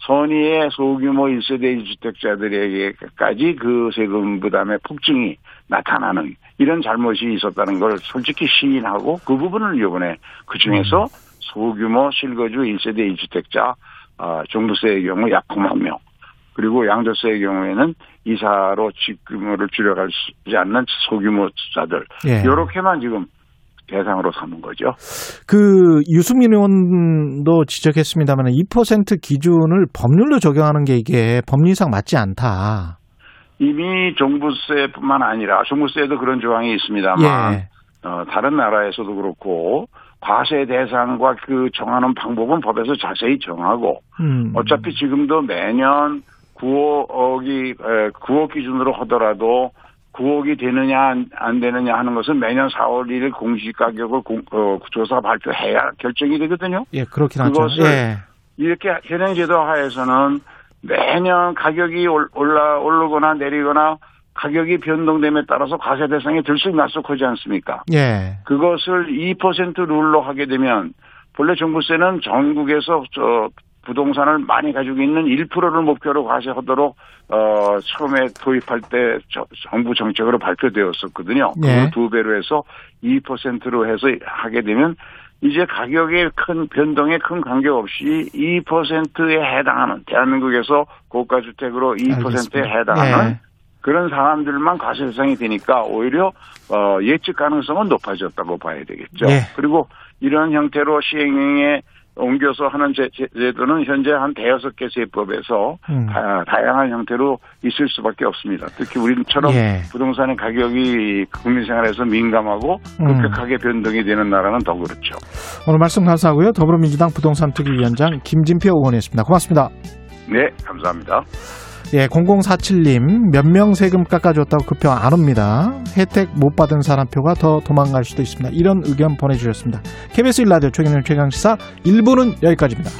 선의의 소규모 1세대 1주택자들에게까지 그 세금 부담의 폭증이 나타나는 이런 잘못이 있었다는 걸 솔직히 시인하고 그 부분을 이번에 그 중에서 소규모 실거주 1세대 1주택자 아, 종부세의 경우 약 9만 명 그리고 양도세의 경우에는 이사로 수 있지 않는 소규모자들 예. 이렇게만 지금 대상으로 삼은 거죠. 그 유승민 의원도 지적했습니다만 2% 기준을 법률로 적용하는 게 이게 법리상 맞지 않다. 이미 종부세뿐만 아니라 종부세에도 그런 조항이 있습니다만 예. 어, 다른 나라에서도 그렇고 과세 대상과 그 정하는 방법은 법에서 자세히 정하고 음. 어차피 지금도 매년 9억이 9억 기준으로 하더라도 9억이 되느냐 안, 안 되느냐 하는 것은 매년 4월 1일 공시 가격을 공, 어, 조사 발표해야 결정이 되거든요. 예, 그렇긴 하죠. 그것을 예. 이렇게 현행 제도 하에서는 매년 가격이 올- 올라 오르거나 내리거나 가격이 변동됨에 따라서 과세 대상이 들쑥날쑥하지 않습니까? 예. 그것을 2% 룰로 하게 되면 본래 종부세는 전국에서 저 부동산을 많이 가지고 있는 1%를 목표로 과세하도록 어 처음에 도입할 때 저- 정부 정책으로 발표되었었거든요. 예. 그두 배로 해서 2%로 해서 하게 되면 이제 가격의 큰 변동에 큰 관계 없이 2%에 해당하는 대한민국에서 고가 주택으로 2%에 알겠습니다. 해당하는 예. 그런 사람들만 과세 대상이 되니까 오히려 어, 예측 가능성은 높아졌다고 봐야 되겠죠. 예. 그리고 이런 형태로 시행에 옮겨서 하는 제, 제- 제도는 현재 한 대여섯 개 세법에서 음. 다, 다양한 형태로 있을 수밖에 없습니다. 특히 우리처럼 예. 부동산의 가격이 국민 생활에서 민감하고 음. 급격하게 변동이 되는 나라는 더 그렇죠. 오늘 말씀 감사하고요. 더불어민주당 부동산 특위위원장 김진표 의원이었습니다. 고맙습니다. 네, 감사합니다. 예, 0047님, 몇 명 세금 깎아줬다고 그표안 옵니다. 혜택 못 받은 사람 표가 더 도망갈 수도 있습니다. 이런 의견 보내주셨습니다. KBS 1라디오 최경영 최강시사 1부는 여기까지입니다.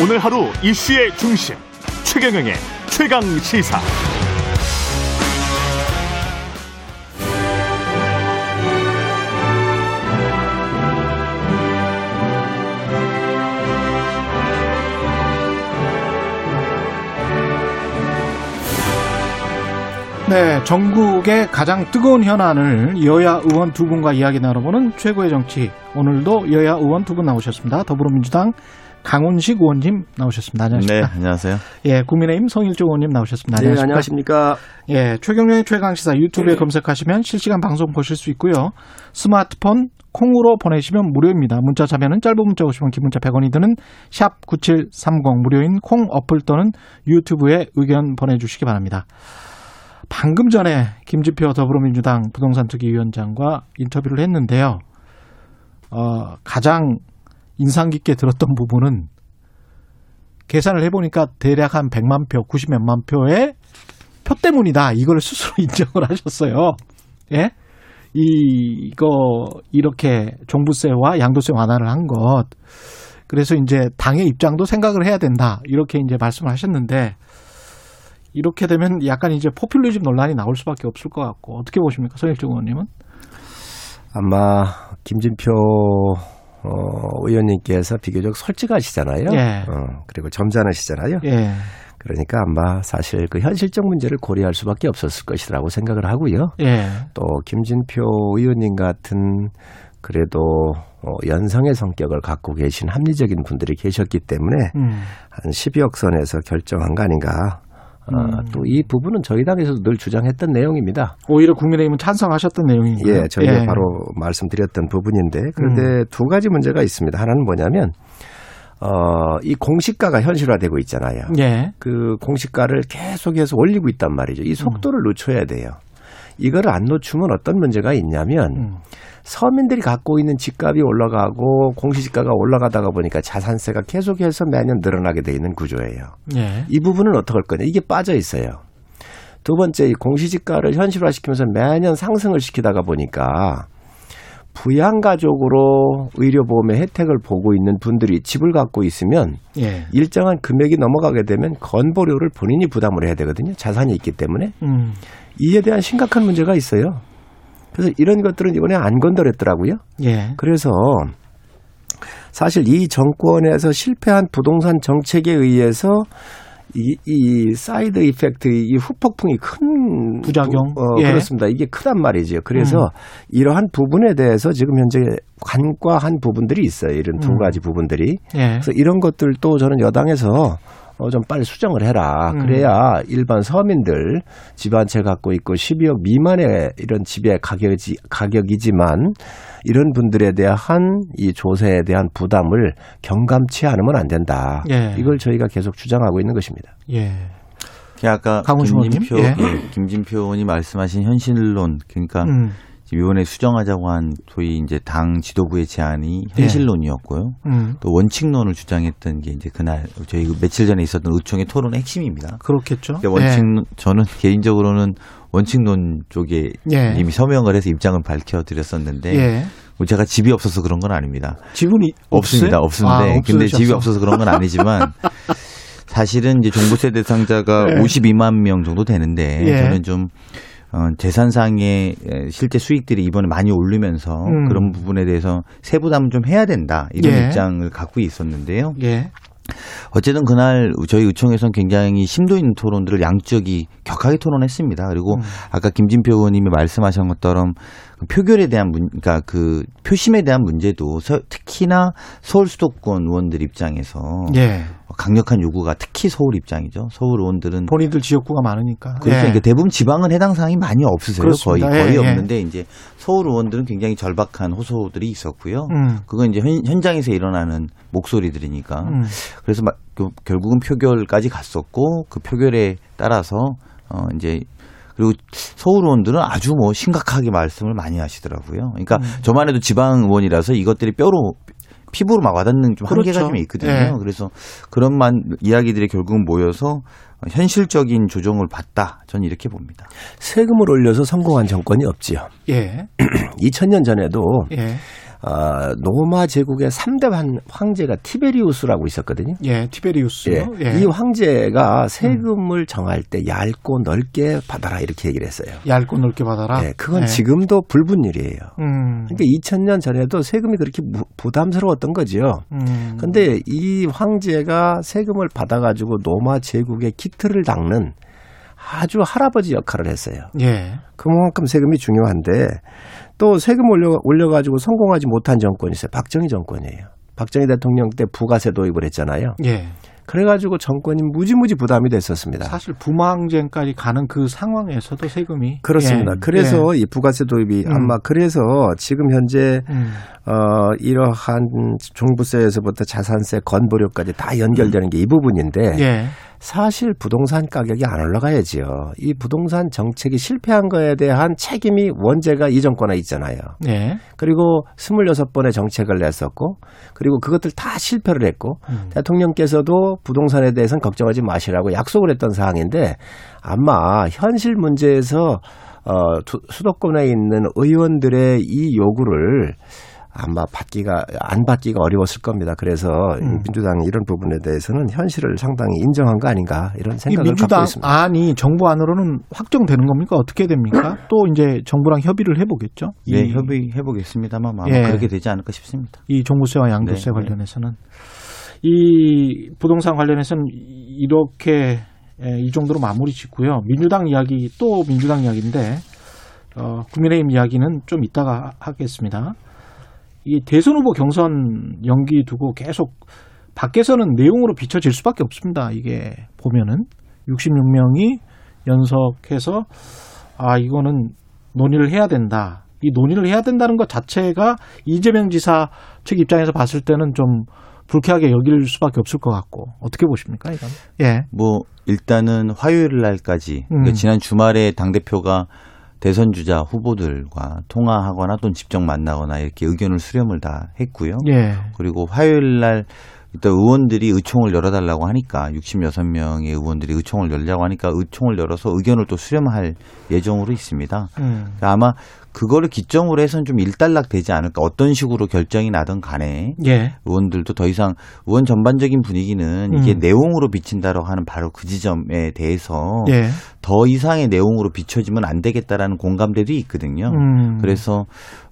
오늘 하루 이슈의 중심 최경영의 최강 시사 네, 전국의 가장 뜨거운 현안을 여야 의원 두 분과 이야기 나눠보는 최고의 정치. 오늘도 여야 의원 두 분 나오셨습니다. 더불어민주당 강훈식 의원님 나오셨습니다. 안녕하십니까? 네, 안녕하세요. 예, 국민의힘 성일조 의원님 나오셨습니다. 네, 안녕하십니까? 안녕하십니까. 예, 최경련의 최강시사 유튜브에 검색하시면 실시간 방송 보실 수 있고요. 스마트폰 콩으로 보내시면 무료입니다. 문자 자면은 짧은 문자 오시면 긴 문자 100원이 드는 샵 9730 무료인 콩 어플 또는 유튜브에 의견 보내주시기 바랍니다. 방금 전에 김지표 더불어민주당 부동산 특위위원장과 인터뷰를 했는데요. 어, 가장 인상 깊게 들었던 부분은 계산을 해보니까 대략 한 100만 표, 90몇만 표의 표 때문이다. 이걸 스스로 (laughs) 인정을 하셨어요. 예? 이, 이거, 이렇게 종부세와 양도세 완화를 한 것. 그래서 이제 당의 입장도 생각을 해야 된다. 이렇게 이제 말씀을 하셨는데, 이렇게 되면 약간 이제 포퓰리즘 논란이 나올 수밖에 없을 것 같고, 어떻게 보십니까? 손일정 의원님은? 아마 김진표 어, 의원님께서 비교적 솔직하시잖아요. 예. 어, 그리고 점잖으시잖아요. 예. 그러니까 아마 사실 그 현실적 문제를 고려할 수밖에 없었을 것이라고 생각을 하고요. 예. 또 김진표 의원님 같은 그래도 어, 연성의 성격을 갖고 계신 합리적인 분들이 계셨기 때문에 음. 한 12억 선에서 결정한 거 아닌가. 어, 음. 또이 부분은 저희 당에서도 늘 주장했던 내용입니다. 오히려 국민의힘은 찬성하셨던 내용이니까. 예, 저희가 바로 말씀드렸던 부분인데 그런데 음. 두 가지 문제가 있습니다. 하나는 뭐냐면 어, 이 공시가가 현실화되고 있잖아요. 예. 그 공시가를 계속해서 올리고 있단 말이죠. 이 속도를 늦춰야 돼요. 이거를 안 늦추면 어떤 문제가 있냐면 음. 서민들이 갖고 있는 집값이 올라가고 공시지가가 올라가다가 보니까 자산세가 계속해서 매년 늘어나게 돼 있는 구조예요. 예. 이 부분은 어떻게 할 거냐? 이게 빠져 있어요. 두 번째, 이 공시지가를 현실화시키면서 매년 상승을 시키다가 보니까 부양가족으로 의료보험의 혜택을 보고 있는 분들이 집을 갖고 있으면 예. 일정한 금액이 넘어가게 되면 건보료를 본인이 부담을 해야 되거든요. 자산이 있기 때문에. 음. 이에 대한 심각한 문제가 있어요. 그래서 이런 것들은 이번에 안 건드렸더라고요. 예. 그래서 사실 이 정권에서 실패한 부동산 정책에 의해서 이, 이 side effect, 이 후폭풍이 큰 부작용? 부- 어, 예. 그렇습니다. 이게 크단 말이죠. 그래서 음. 이러한 부분에 대해서 지금 현재 간과한 부분들이 있어요. 이런 두 음. 가지 부분들이. 예. 그래서 이런 것들도 저는 여당에서 어, 좀 빨리 수정을 해라. 음. 그래야 일반 서민들 집 한 채 갖고 있고 12억 미만의 이런 집의 가격이, 가격이지만 이런 분들에 대한 이 조세에 대한 부담을 경감치 않으면 안 된다. 예. 이걸 저희가 계속 주장하고 있는 것입니다. 예. 아까 강훈 김진표, 의원님? 예. 예, 김진표 의원이 말씀하신 현실론, 그러니까 음. 이번에 수정하자고 한 소위 이제 당 지도부의 제안이 현실론이었고요. 음. 또 원칙론을 주장했던 게 이제 그날 저희 그 며칠 전에 있었던 의총의 토론의 핵심입니다. 그렇겠죠. 근데 원칙 저는 개인적으로는 원칙론 쪽에 예. 이미 서명을 해서 입장을 밝혀드렸었는데 예. 뭐 제가 집이 없어서 그런 건 아닙니다. 지분이 없습니다. 없는데 아, 근데 집이. 없어서 그런 건 아니지만 (laughs) 사실은 이제 종부세 대상자가 네. 52만 명 정도 되는데 예. 저는 좀 어, 재산상의 에, 실제 수익들이 이번에 많이 오르면서 음. 그런 부분에 대해서 세부담을 좀 해야 된다 이런 예. 입장을 갖고 있었는데요. 예. 어쨌든 그날 저희 의총에서는 굉장히 심도 있는 토론들을 양쪽이 격하게 토론했습니다. 그리고 음. 아까 김진표 의원님이 말씀하신 것처럼 그 표결에 대한 문, 그러니까 그 표심에 대한 문제도 서- 특히나 서울 수도권 의원들 입장에서 예. 강력한 요구가 특히 서울 입장이죠. 서울 의원들은 본인들 지역구가 많으니까. 그렇죠. 예. 그러니까 대부분 지방은 해당 사항이 많이 없으세요. 거의 그렇습니다. 거의 예, 예. 없는데 이제 서울 의원들은 굉장히 절박한 호소들이 있었고요. 음. 그건 이제 현, 현장에서 일어나는 목소리들이니까 음. 그래서 막그 결국은 표결까지 갔었고 그 표결에 따라서 어 이제 그리고 서울 의원들은 아주 뭐 심각하게 말씀을 많이 하시더라고요. 그러니까 음. 저만 해도 지방 의원이라서 이것들이 뼈로 피부로 막 와닿는 좀 한계가 그렇죠. 좀 있거든요. 예. 그래서 그런 만 이야기들이 결국은 모여서 현실적인 조정을 받다. 저는 이렇게 봅니다. 세금을 올려서 성공한 정권이 없지요. 예. (clears throat) 2000년 전에도 예. 어, 로마 제국의 3대 황- 황제가 티베리우스라고 있었거든요. 예. 티베리우스. 예. 예. 이 황제가 세금을 정할 때 얇고 넓게 받아라 이렇게 얘기를 했어요. 얇고 넓게 받아라. 예, 그건 예. 지금도 불분일이에요. 음. 그러니까 2000년 전에도 세금이 그렇게 부- 부담스러웠던 거죠. 음. 근데 이 황제가 세금을 받아 가지고 로마 제국의 기틀을 닦는 아주 할아버지 역할을 했어요. 예. 그만큼 세금이 중요한데 또 세금 올려 올려가지고 성공하지 못한 정권이 있어요. 박정희 정권이에요. 박정희 대통령 때 부가세 도입을 했잖아요. 예. 그래가지고 정권이 무지무지 부담이 됐었습니다. 사실 부망쟁까지 가는 그 상황에서도 세금이 그렇습니다. 예. 그래서 예. 이 부가세 도입이 음. 아마 그래서 지금 현재 음. 어 이러한 종부세에서부터 자산세 건보료까지 다 연결되는 게 이 부분인데 예. 사실 부동산 가격이 안 올라가야지요. 이 부동산 정책이 실패한 거에 대한 책임이 원죄가 이 정권에 있잖아요. 예. 그리고 26번의 정책을 냈었고 그리고 그것들 다 실패를 했고 음. 대통령께서도 부동산에 대해서는 걱정하지 마시라고 약속을 했던 사항인데 아마 현실 문제에서 어, 두- 수도권에 있는 의원들의 이 요구를 아마 받기가 안 받기가 어려웠을 겁니다. 그래서 음. 민주당이 이런 부분에 대해서는 현실을 상당히 인정한 거 아닌가 이런 이 생각을 갖고 있습니다. 안이 정부 안으로는 확정되는 겁니까? 어떻게 됩니까? (clears throat) 또 이제 정부랑 협의를 해보겠죠? 네, 이, 협의해 보겠습니다만 아마 예. 그렇게 되지 않을까 싶습니다. 이 종부세와 양도세 네, 관련해서는 이 부동산 관련해서는 이렇게 예, 이 정도로 마무리 짓고요. 민주당 이야기 또 민주당 이야기인데 어, 국민의힘 이야기는 좀 이따가 하겠습니다. 이 대선 후보 경선 연기 두고 계속 밖에서는 내용으로 비춰질 수밖에 없습니다. 이게 보면은 66명이 연석해서 아 이거는 논의를 해야 된다. 이 논의를 해야 된다는 것 자체가 이재명 지사 측 입장에서 봤을 때는 좀 불쾌하게 여길 수밖에 없을 것 같고 어떻게 보십니까 이건? 예. 뭐 일단은 화요일 날까지 그러니까 음. 지난 주말에 당 대표가 대선 주자 후보들과 통화하거나 또는 직접 만나거나 이렇게 의견을 수렴을 다 했고요. 예. 그리고 화요일 날 일단 의원들이 의총을 열어달라고 하니까 66명의 의원들이 의총을 열자고 하니까 의총을 열어서 의견을 또 수렴할 예정으로 있습니다. 음. 아마 그거를 기점으로 해서는 좀 일단락 되지 않을까 어떤 식으로 결정이 나든 간에 예. 의원들도 더 이상 의원 전반적인 분위기는 이게 음. 내용으로 비친다라고 하는 바로 그 지점에 대해서 예. 더 이상의 내용으로 비춰지면 안 되겠다라는 공감대도 있거든요. 음. 그래서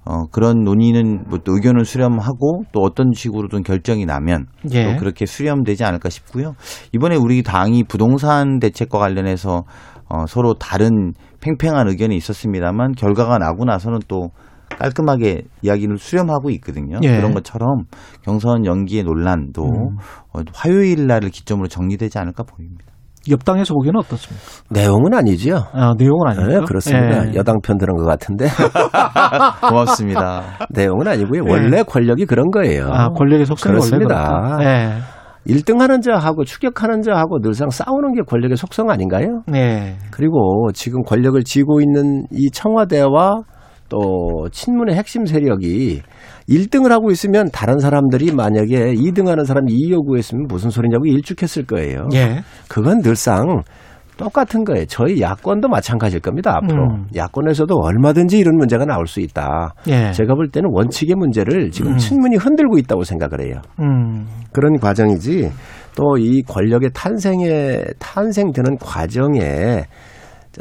어 그런 논의는 뭐 또 의견을 수렴하고 또 어떤 식으로든 결정이 나면 예. 또 그렇게 수렴되지 않을까 싶고요. 이번에 우리 당이 부동산 대책과 관련해서 어 서로 다른 팽팽한 의견이 있었습니다만 결과가 나고 나서는 또 깔끔하게 이야기를 수렴하고 있거든요. 예. 그런 것처럼 경선 연기의 논란도 음. 어, 화요일 날을 기점으로 정리되지 않을까 보입니다. 옆당에서 보기에는 어떻습니까? 내용은 아니지요. 아, 내용은 아니고요. 네, 그렇습니다. 예. 여당 편 드는 것 같은데 (laughs) 고맙습니다. (laughs) 내용은 아니고요. 예. 원래 권력이 그런 거예요. 아, 권력의 속성이 그렇습니다. 원래 그렇다. 예. 1등하는 자하고 추격하는 자하고 늘상 싸우는 게 권력의 속성 아닌가요? 네. 그리고 지금 권력을 쥐고 있는 이 청와대와 또 친문의 핵심 세력이 1등을 하고 있으면 다른 사람들이 만약에 2등하는 사람이 2 요구했으면 무슨 소리냐고 일축했을 거예요. 예. 그건 늘상 똑같은 거예요. 저희 야권도 마찬가지일 겁니다. 앞으로 음. 야권에서도 얼마든지 이런 문제가 나올 수 있다. 예. 제가 볼 때는 원칙의 문제를 지금 음. 친문이 흔들고 있다고 생각을 해요. 음. 그런 과정이지 또 이 권력의 탄생에 탄생되는 과정에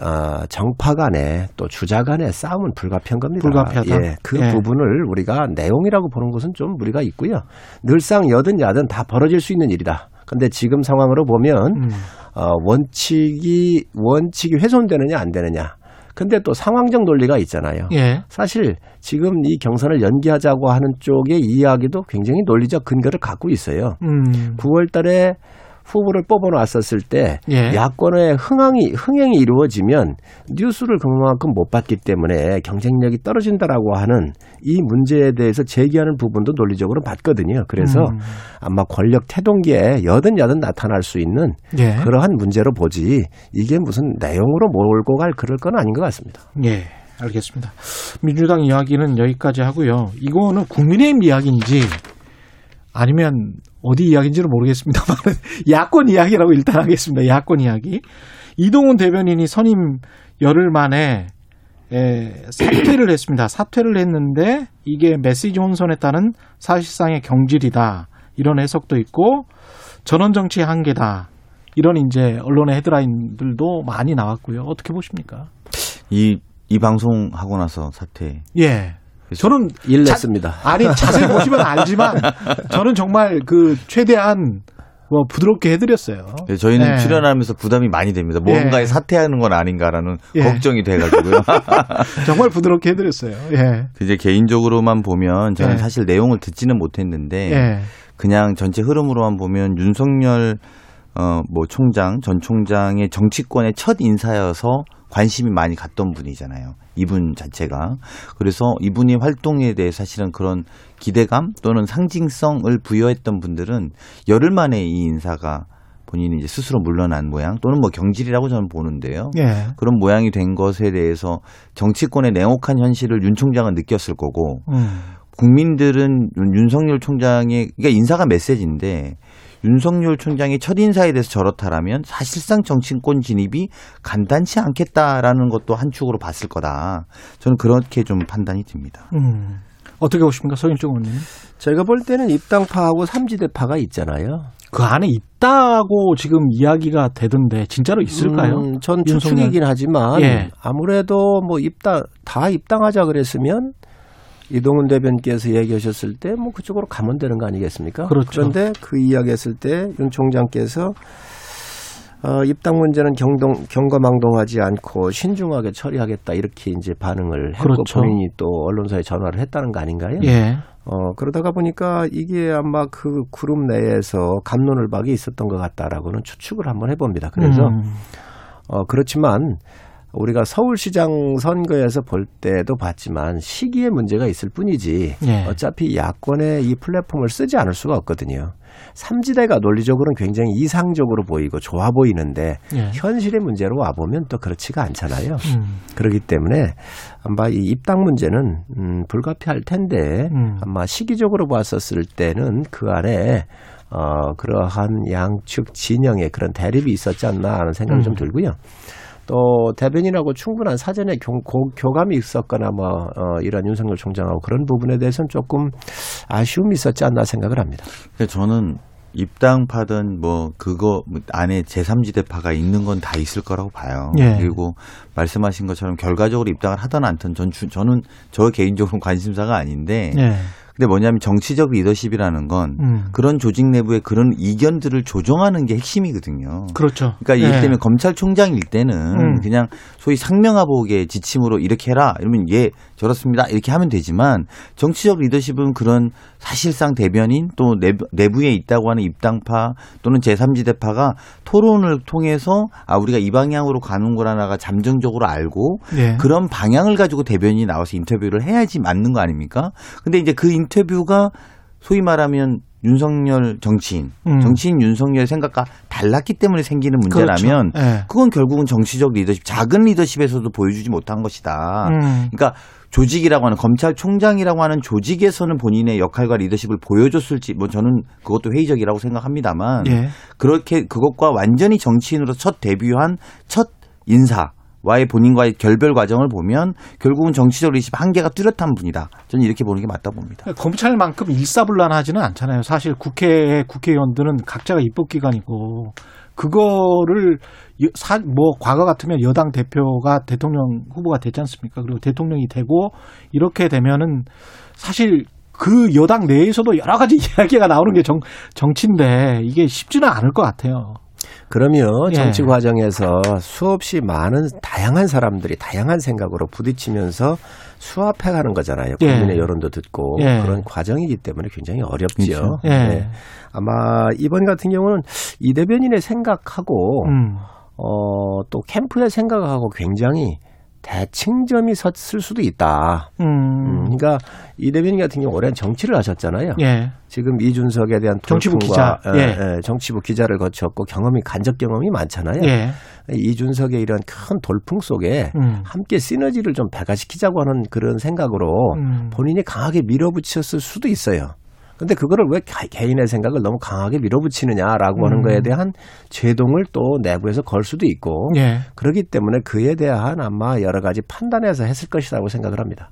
어, 정파 간에 또 주자 간의 싸움은 불가피한 겁니다. 불가피하다? 예, 그 예. 부분을 우리가 내용이라고 보는 것은 좀 무리가 있고요. 늘상 여든 야든 다 벌어질 수 있는 일이다. 근데 지금 상황으로 보면 음. 어, 원칙이 원칙이 훼손되느냐 안 되느냐. 근데 또 상황적 논리가 있잖아요. 예. 사실 지금 이 경선을 연기하자고 하는 쪽의 이야기도 굉장히 논리적 근거를 갖고 있어요. 음. 9월 달에 후보를 뽑아놨었을 때 예. 야권의 흥행이 흥행이 이루어지면 뉴스를 그만큼 못 받기 때문에 경쟁력이 떨어진다라고 하는 이 문제에 대해서 제기하는 부분도 논리적으로 맞거든요. 그래서 음. 아마 권력 태동기에 여든 야든 나타날 수 있는 예. 그러한 문제로 보지 이게 무슨 내용으로 몰고 갈 그럴 건 아닌 것 같습니다. 예. 알겠습니다. 민주당 이야기는 여기까지 하고요. 이거는 국민의힘 이야기인지 아니면 어디 이야기인지는 모르겠습니다만 (laughs) 야권 이야기라고 일단 하겠습니다. 야권 이야기. 이동훈 대변인이 선임 열흘 만에 에, 사퇴를 했습니다. 사퇴를 했는데 이게 메시지 혼선에 따른 사실상의 경질이다. 이런 해석도 있고 전원 정치의 한계다. 이런 이제 언론의 헤드라인들도 많이 나왔고요. 어떻게 보십니까? 이, 이 방송 하고 나서 사퇴. 예. 저는 일 자- 냈습니다. 아니 자세히 보시면 알지만 저는 정말 그 최대한 뭐 부드럽게 해드렸어요. 네, 저희는 예. 출연하면서 부담이 많이 됩니다. 뭔가에 예. 사퇴하는 건 아닌가라는 예. 걱정이 돼가지고요. (laughs) 정말 부드럽게 해드렸어요. 예. 이제 개인적으로만 보면 저는 예. 사실 내용을 듣지는 못했는데 예. 그냥 전체 흐름으로만 보면 윤석열 어뭐 총장 전 총장의 정치권의 첫 인사여서 관심이 많이 갔던 분이잖아요. 이분 자체가 그래서 이분이 활동에 대해 사실은 그런 기대감 또는 상징성을 부여했던 분들은 열흘 만에 이 인사가 본인이 이제 스스로 물러난 모양 또는 뭐 경질이라고 저는 보는데요. 예. 그런 모양이 된 것에 대해서 정치권의 냉혹한 현실을 윤 총장은 느꼈을 거고 음. 국민들은 윤- 윤석열 총장의 그러니까 인사가 메시지인데 윤석열 총장의 첫 인사에 대해서 저렇다라면 사실상 정치권 진입이 간단치 않겠다라는 것도 한 축으로 봤을 거다. 저는 그렇게 좀 판단이 듭니다. 음. 어떻게 보십니까, 서인정 의원님? 제가 볼 때는 입당파하고 삼지대파가 있잖아요. 그 안에 있다고 지금 이야기가 되던데 진짜로 있을까요? 음, 전. 추측이긴 하지만 예. 아무래도 뭐 입당 다 입당하자 그랬으면 이동훈 대변께서 얘기하셨을 때 뭐 그쪽으로 가면 되는 거 아니겠습니까? 그렇죠. 런데 그 이야기했을 때 윤 총장께서 어, 입당 문제는 경동, 경거망동하지 않고 신중하게 처리하겠다 이렇게 이제 반응을 했고 그렇죠. 본인이 또 언론사에 전화를 했다는 거 아닌가요? 예. 어, 그러다가 보니까 이게 아마 그 그룹 내에서 감론을 박이 있었던 것 같다라고는 추측을 한번 해봅니다. 그래서 음. 어, 그렇지만 우리가 서울시장 선거에서 볼 때도 봤지만 시기에 문제가 있을 뿐이지 예. 어차피 야권의 이 플랫폼을 쓰지 않을 수가 없거든요. 삼지대가 논리적으로는 굉장히 이상적으로 보이고 좋아 보이는데 예. 현실의 문제로 와 보면 또 그렇지가 않잖아요. 음. 그렇기 때문에 아마 이 입당 문제는 음, 불가피할 텐데 음. 아마 시기적으로 봤었을 때는 그 안에 어, 그러한 양측 진영의 그런 대립이 있었지 않나 하는 생각이 음. 좀 들고요. 또 대변인하고 충분한 사전에 교, 고- 교감이 있었거나 뭐 어, 이런 윤석열 총장하고 그런 부분에 대해서는 조금 아쉬움이 있었지 않나 생각을 합니다. 그러니까 저는 입당파든 뭐 그거 안에 제3지대파가 있는 건 다 있을 거라고 봐요. 예. 그리고 말씀하신 것처럼 결과적으로 입당을 하든 않든 전 주- 저는 저 개인적으로 관심사가 아닌데 예. 근데 뭐냐면 정치적 리더십이라는 건 음. 그런 조직 내부의 그런 이견들을 조정하는 게 핵심이거든요. 그렇죠. 그러니까 예. 이를테면 검찰총장일 때는 음. 그냥 소위 상명하복의 지침으로 이렇게 해라 이러면 예 저렇습니다 이렇게 하면 되지만 정치적 리더십은 그런 사실상 대변인 또 내부, 내부에 있다고 하는 입당파 또는 제3지대파가 토론을 통해서 아 우리가 이 방향으로 가는 거라나가 잠정적으로 알고 예. 그런 방향을 가지고 대변인이 나와서 인터뷰를 해야지 맞는 거 아닙니까? 근데 이제 그 인터뷰가 소위 말하면 윤석열 정치인, 음. 정치인 윤석열 생각과 달랐기 때문에 생기는 문제라면 그렇죠. 예. 그건 결국은 정치적 리더십, 작은 리더십에서도 보여주지 못한 것이다. 음. 그러니까 조직이라고 하는 검찰총장이라고 하는 조직에서는 본인의 역할과 리더십을 보여줬을지 뭐 저는 그것도 회의적이라고 생각합니다만 예. 그렇게 그것과 완전히 정치인으로 첫 데뷔한 첫 인사 와의 본인과의 결별 과정을 보면 결국은 정치적 리더십 한계가 뚜렷한 분이다. 저는 이렇게 보는 게 맞다 봅니다. 검찰만큼 일사불란하지는 않잖아요. 사실 국회의 국회의원들은 각자가 입법 기관이고 그거를 여- 사, 뭐 과거 같으면 여당 대표가 대통령 후보가 됐지 않습니까? 그리고 대통령이 되고 이렇게 되면은 사실 그 여당 내에서도 여러 가지 (laughs) 이야기가 나오는 게 정, 정치인데 이게 쉽지는 않을 것 같아요. 그러면 예. 정치 과정에서 수없이 많은 다양한 사람들이 다양한 생각으로 부딪히면서 수합해 가는 거잖아요. 예. 국민의 여론도 듣고 예. 그런 과정이기 때문에 굉장히 어렵지요. 그렇죠. 예. 네. 아마 이번 같은 경우는 이 대변인의 생각하고 음. 어, 또 캠프의 생각하고 굉장히 대칭점이 섰을 수도 있다. 음, 음. 그러니까 이 대변인 같은 경우 오랜 정치를 하셨잖아요. 예. 지금 이준석에 대한 정치부 기자. 예, 예. 예, 정치부 기자를 거쳤고 경험이 간접 경험이 많잖아요. 예. 이준석의 이런 큰 돌풍 속에 음. 함께 시너지를 좀 배가시키자고 하는 그런 생각으로 음. 본인이 강하게 밀어붙였을 수도 있어요. 근데 그거를 왜 개- 개인의 생각을 너무 강하게 밀어붙이느냐라고 하는 음. 거에 대한 제동을 또 내부에서 걸 수도 있고 예. 그렇기 때문에 그에 대한 아마 여러 가지 판단해서 했을 것이라고 생각을 합니다.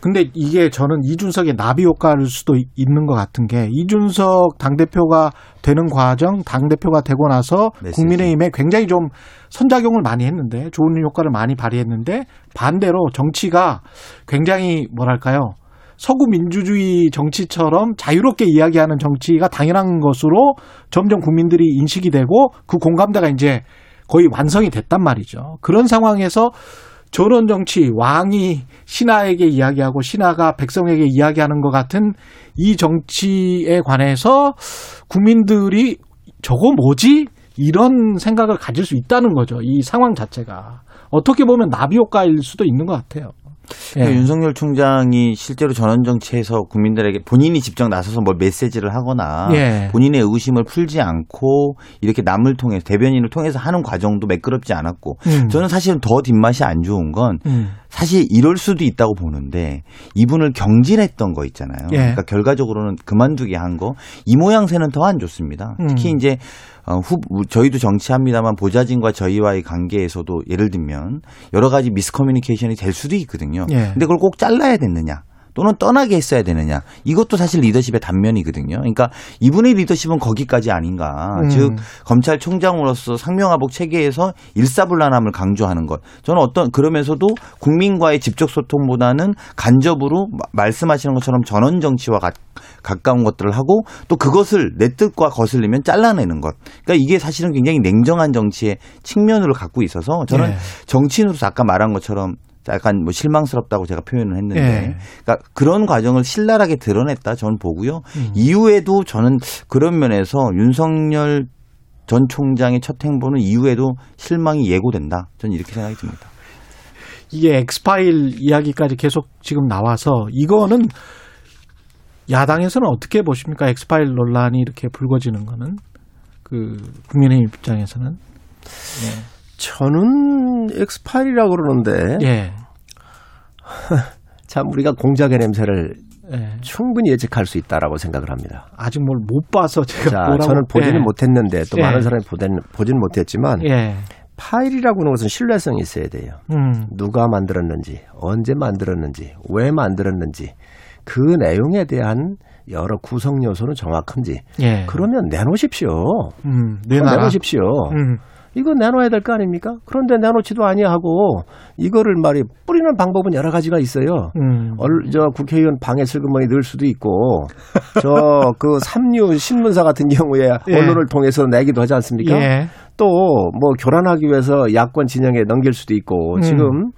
근데 이게 저는 이준석의 나비 효과일 수도 이- 있는 것 같은 게 이준석 당대표가 되는 과정, 당대표가 되고 나서 메시지. 국민의힘에 굉장히 좀 선작용을 많이 했는데 좋은 효과를 많이 발휘했는데 반대로 정치가 굉장히 뭐랄까요. 서구 민주주의 정치처럼 자유롭게 이야기하는 정치가 당연한 것으로 점점 국민들이 인식이 되고 그 공감대가 이제 거의 완성이 됐단 말이죠. 그런 상황에서 저런 정치, 왕이 신하에게 이야기하고 신하가 백성에게 이야기하는 것 같은 이 정치에 관해서 국민들이 저거 뭐지? 이런 생각을 가질 수 있다는 거죠. 이 상황 자체가. 어떻게 보면 나비 효과일 수도 있는 것 같아요. 그러니까 예. 윤석열 총장이 실제로 전원 정치에서 국민들에게 본인이 직접 나서서 뭐 메시지를 하거나 예. 본인의 의구심을 풀지 않고 이렇게 남을 통해서 대변인을 통해서 하는 과정도 매끄럽지 않았고 음. 저는 사실은 더 뒷맛이 안 좋은 건 음. 사실 이럴 수도 있다고 보는데 이분을 경질했던 거 있잖아요. 예. 그러니까 결과적으로는 그만두게 한 거 이 모양새는 더 안 좋습니다. 특히 음. 이제 어, 후, 저희도 정치합니다만 보좌진과 저희와의 관계에서도 예를 들면 여러 가지 미스커뮤니케이션이 될 수도 있거든요. 예. 근데 그걸 꼭 잘라야 됐느냐? 또는 떠나게 했어야 되느냐. 이것도 사실 리더십의 단면이거든요. 그러니까 이분의 리더십은 거기까지 아닌가. 음. 즉 검찰총장으로서 상명하복 체계에서 일사불란함을 강조하는 것. 저는 어떤 그러면서도 국민과의 직접 소통보다는 간접으로 마- 말씀하시는 것처럼 전원 정치와 가, 가까운 것들을 하고 또 그것을 내 뜻과 거슬리면 잘라내는 것. 그러니까 이게 사실은 굉장히 냉정한 정치의 측면으로 갖고 있어서 저는 예. 정치인으로서 아까 말한 것처럼 약간 뭐 실망스럽다고 제가 표현을 했는데 예. 그러니까 그런 과정을 신랄하게 드러냈다 저는 보고요. 음. 이후에도 저는 그런 면에서 윤석열 전 총장의 첫 행보는 이후에도 실망이 예고된다. 저는 이렇게 생각이 듭니다. 이게 엑스파일 이야기까지 계속 지금 나와서 이거는 야당에서는 어떻게 보십니까? 엑스파일 논란이 이렇게 불거지는 거는 그 국민의힘 입장에서는 저는 엑스파일이라고 그러는데 예. (laughs) 참 우리가 공작의 냄새를 예. 충분히 예측할 수 있다라고 생각을 합니다. 아직 뭘 못 봐서 제가 자, 뭐라고 저는 보지는 예. 못했는데 또 예. 많은 사람이 보진, 보진 못했지만 예. 파일이라고 하는 것은 신뢰성이 있어야 돼요. 음. 누가 만들었는지, 언제 만들었는지, 왜 만들었는지, 그 내용에 대한 여러 구성 요소는 정확한지. 예. 그러면 내놓으십시오. 음. 내놔라. 내놓으십시오. 음. 이거 내놓아야 될 거 아닙니까? 그런데 내놓지도 아니하고 이거를 말이 뿌리는 방법은 여러 가지가 있어요. 음. 얼, 저 국회의원 방에 슬그머니 넣을 수도 있고 (laughs) 저 그 삼류 신문사 같은 경우에 예. 언론을 통해서 내기도 하지 않습니까? 예. 또뭐 교란하기 위해서 야권 진영에 넘길 수도 있고 음. 지금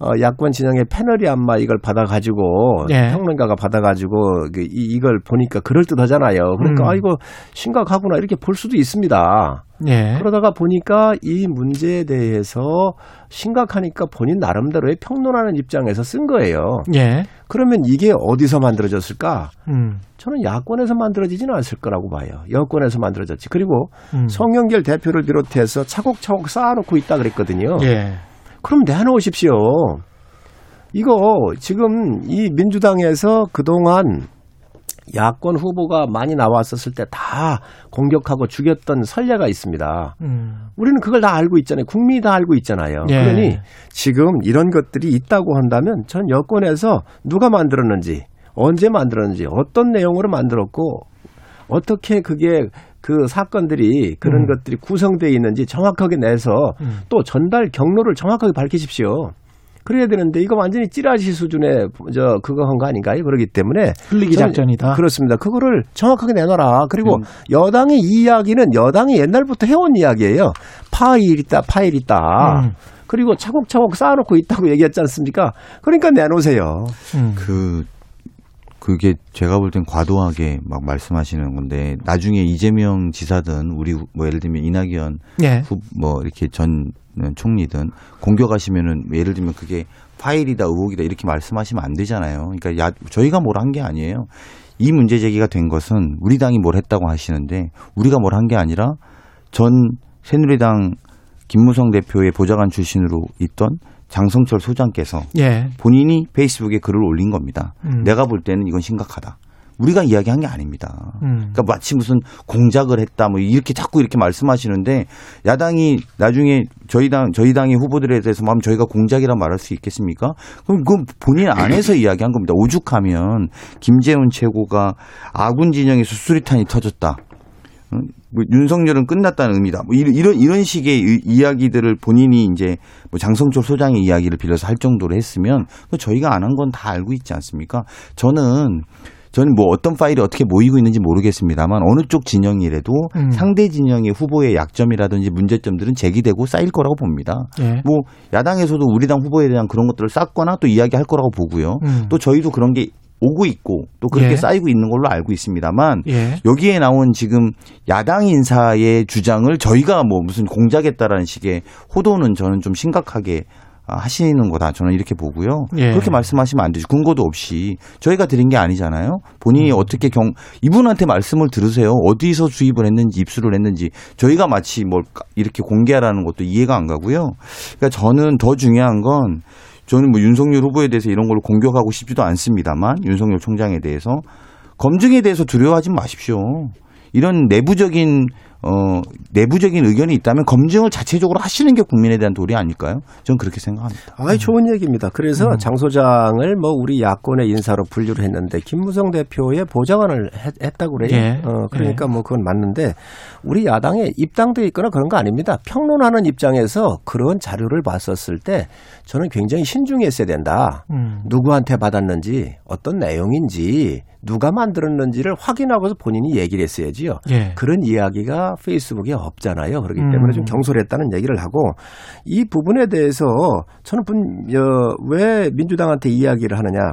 어, 야권 진영의 패널이 아마 이걸 받아가지고 예. 평론가가 받아가지고 그 이, 이걸 보니까 그럴 듯하잖아요. 그러니까 음. 아 이거 심각하구나 이렇게 볼 수도 있습니다. 예. 그러다가 보니까 이 문제에 대해서 심각하니까 본인 나름대로의 평론하는 입장에서 쓴 거예요. 예. 그러면 이게 어디서 만들어졌을까? 음. 저는 야권에서 만들어지지는 않을 거라고 봐요. 여권에서 만들어졌지. 그리고 음. 송영길 대표를 비롯해서 차곡차곡 쌓아놓고 있다 그랬거든요. 예. 그럼 내놓으십시오. 이거 지금 이 민주당에서 그동안 야권 후보가 많이 나왔었을 때 다 공격하고 죽였던 선례가 있습니다. 음. 우리는 그걸 다 알고 있잖아요. 국민이 다 알고 있잖아요. 예. 그러니 지금 이런 것들이 있다고 한다면 전 여권에서 누가 만들었는지, 언제 만들었는지, 어떤 내용으로 만들었고, 어떻게 그게 그 사건들이 그런 음. 것들이 구성되어 있는지 정확하게 내서 음. 또 전달 경로를 정확하게 밝히십시오. 그래야 되는데 이거 완전히 찌라시 수준의 저 그거 한 거 아닌가요? 그렇기 때문에 흘리기 작전이다. 그렇습니다. 그거를 정확하게 내놔라. 그리고 음. 여당의 이 이야기는 여당이 옛날부터 해온 이야기예요. 파일 있다, 파일 있다. 음. 그리고 차곡차곡 쌓아놓고 있다고 얘기했지 않습니까? 그러니까 내놓으세요. 음. 그 그게 제가 볼 땐 과도하게 막 말씀하시는 건데 나중에 이재명 지사든 우리 뭐 예를 들면 이낙연 예. 후, 뭐 이렇게 전 총리든 공격하시면은 예를 들면 그게 파일이다 의혹이다 이렇게 말씀하시면 안 되잖아요. 그러니까 야, 저희가 뭘 한 게 아니에요. 이 문제 제기가 된 것은 우리 당이 뭘 했다고 하시는데 우리가 뭘 한 게 아니라 전 새누리당 김무성 대표의 보좌관 출신으로 있던 장성철 소장께서 예. 본인이 페이스북에 글을 올린 겁니다. 음. 내가 볼 때는 이건 심각하다. 우리가 이야기한 게 아닙니다. 음. 그러니까 마치 무슨 공작을 했다 뭐 이렇게 자꾸 이렇게 말씀하시는데 야당이 나중에 저희 당 저희 당의 후보들에 대해서 뭐 하면 저희가 공작이라 말할 수 있겠습니까? 그럼 그건 본인 안에서 (coughs) 이야기한 겁니다. 오죽하면 김재훈 최고가 아군 진영에서 수리탄이 터졌다. 응? 뭐 윤석열은 끝났다는 의미다. 뭐 이런 이런, 이런 식의 이- 이야기들을 본인이 이제 뭐 장성철 소장의 이야기를 빌려서 할 정도로 했으면 그 저희가 안 한 건 다 알고 있지 않습니까? 저는 저는 뭐 어떤 파일이 어떻게 모이고 있는지 모르겠습니다만 어느 쪽 진영이라도 음. 상대 진영의 후보의 약점이라든지 문제점들은 제기되고 쌓일 거라고 봅니다. 예. 뭐 야당에서도 우리 당 후보에 대한 그런 것들을 쌓거나 또 이야기할 거라고 보고요. 음. 또 저희도 그런 게 오고 있고 또 그렇게 예. 쌓이고 있는 걸로 알고 있습니다만 예. 여기에 나온 지금 야당 인사의 주장을 저희가 뭐 무슨 공작했다라는 식의 호도는 저는 좀 심각하게 아, 하시는 거다. 저는 이렇게 보고요. 예. 그렇게 말씀하시면 안 되죠. 근거도 없이 저희가 드린 게 아니잖아요. 본인이 음. 어떻게 경 이분한테 말씀을 들으세요. 어디서 주입을 했는지 입수를 했는지 저희가 마치 뭘 까- 이렇게 공개하라는 것도 이해가 안 가고요. 그러니까 저는 더 중요한 건 저는 뭐 윤석열 후보에 대해서 이런 걸 공격하고 싶지도 않습니다만 윤석열 총장에 대해서 검증에 대해서 두려워하지 마십시오. 이런 내부적인 어 내부적인 의견이 있다면 검증을 자체적으로 하시는 게 국민에 대한 도리 아닐까요? 저는 그렇게 생각합니다. 아이 좋은 얘기입니다. 그래서 음. 장 소장을 뭐 우리 야권의 인사로 분류를 했는데 김무성 대표의 보좌관을 했, 다고 그래요. 예. 어, 그러니까 뭐 그건 맞는데 우리 야당에 입당돼 있거나 그런 거 아닙니다. 평론하는 입장에서 그런 자료를 봤었을 때 저는 굉장히 신중했어야 된다. 음. 누구한테 받았는지 어떤 내용인지 누가 만들었는지를 확인하고서 본인이 얘기를 했어야지요. 예. 그런 이야기가 페이스북에 없잖아요. 그렇기 음. 때문에 좀 경솔했다는 얘기를 하고 이 부분에 대해서 저는 분, 어, 왜 민주당한테 이야기를 하느냐.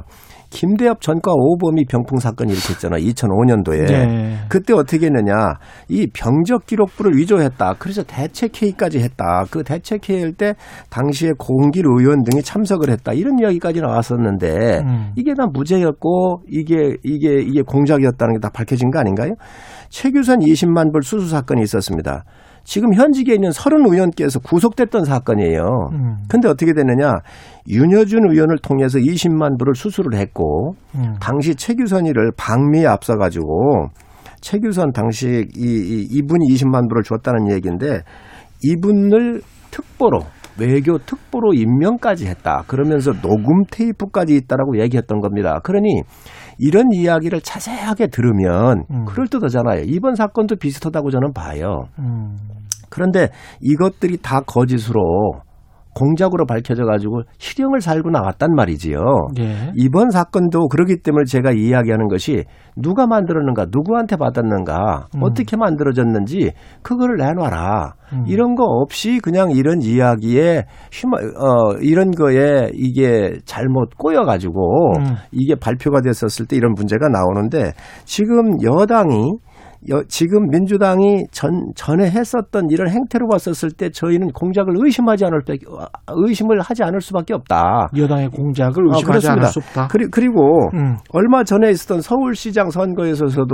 김대엽 전과 오범이 병풍 사건이 일으켰잖아. 2005년도에. 예. 그때 어떻게 했느냐. 이 병적 기록부를 위조했다. 그래서 대책회의까지 했다. 그 대책회의일 때 당시에 공길 의원 등이 참석을 했다. 이런 이야기까지 나왔었는데 음. 이게 다 무죄였고 이게 이게 이게 공작이었다는 게 다 밝혀진 거 아닌가요? 최규선 20만 불 수수 사건이 있었습니다. 지금 현직에 있는 서른 의원께서 구속됐던 사건이에요. 음. 근데 어떻게 됐느냐? 윤여준 의원을 통해서 20만 불을 수수를 했고 음. 당시 최규선이를 방미에 앞서 가지고 최규선 당시 이, 이 이분이 20만 불을 줬다는 얘기인데 이분을 특보로 외교 특보로 임명까지 했다. 그러면서 녹음 테이프까지 있다라고 얘기했던 겁니다. 그러니 이런 이야기를 자세하게 들으면 음. 그럴듯하잖아요. 이번 사건도 비슷하다고 저는 봐요. 음. 그런데 이것들이 다 거짓으로 공작으로 밝혀져 가지고 실형을 살고 나왔단 말이지요. 예. 이번 사건도 그러기 때문에 제가 이야기하는 것이 누가 만들었는가, 누구한테 받았는가, 음. 어떻게 만들어졌는지 그거를 내놔라. 음. 이런 거 없이 그냥 이런 이야기에 휘말, 어, 이런 거에 이게 잘못 꼬여 가지고 음. 이게 발표가 됐었을 때 이런 문제가 나오는데 지금 여당이 여- 지금 민주당이 전, 전에 했었던 이런 행태로 봤었을 때 저희는 공작을 의심하지 않을 때, 의심을 하지 않을 수밖에 없다. 여당의 공작을 아, 의심하지 않을 그렇습니다. 수 없다. 그리, 그리고 음. 얼마 전에 있었던 서울시장 선거에서도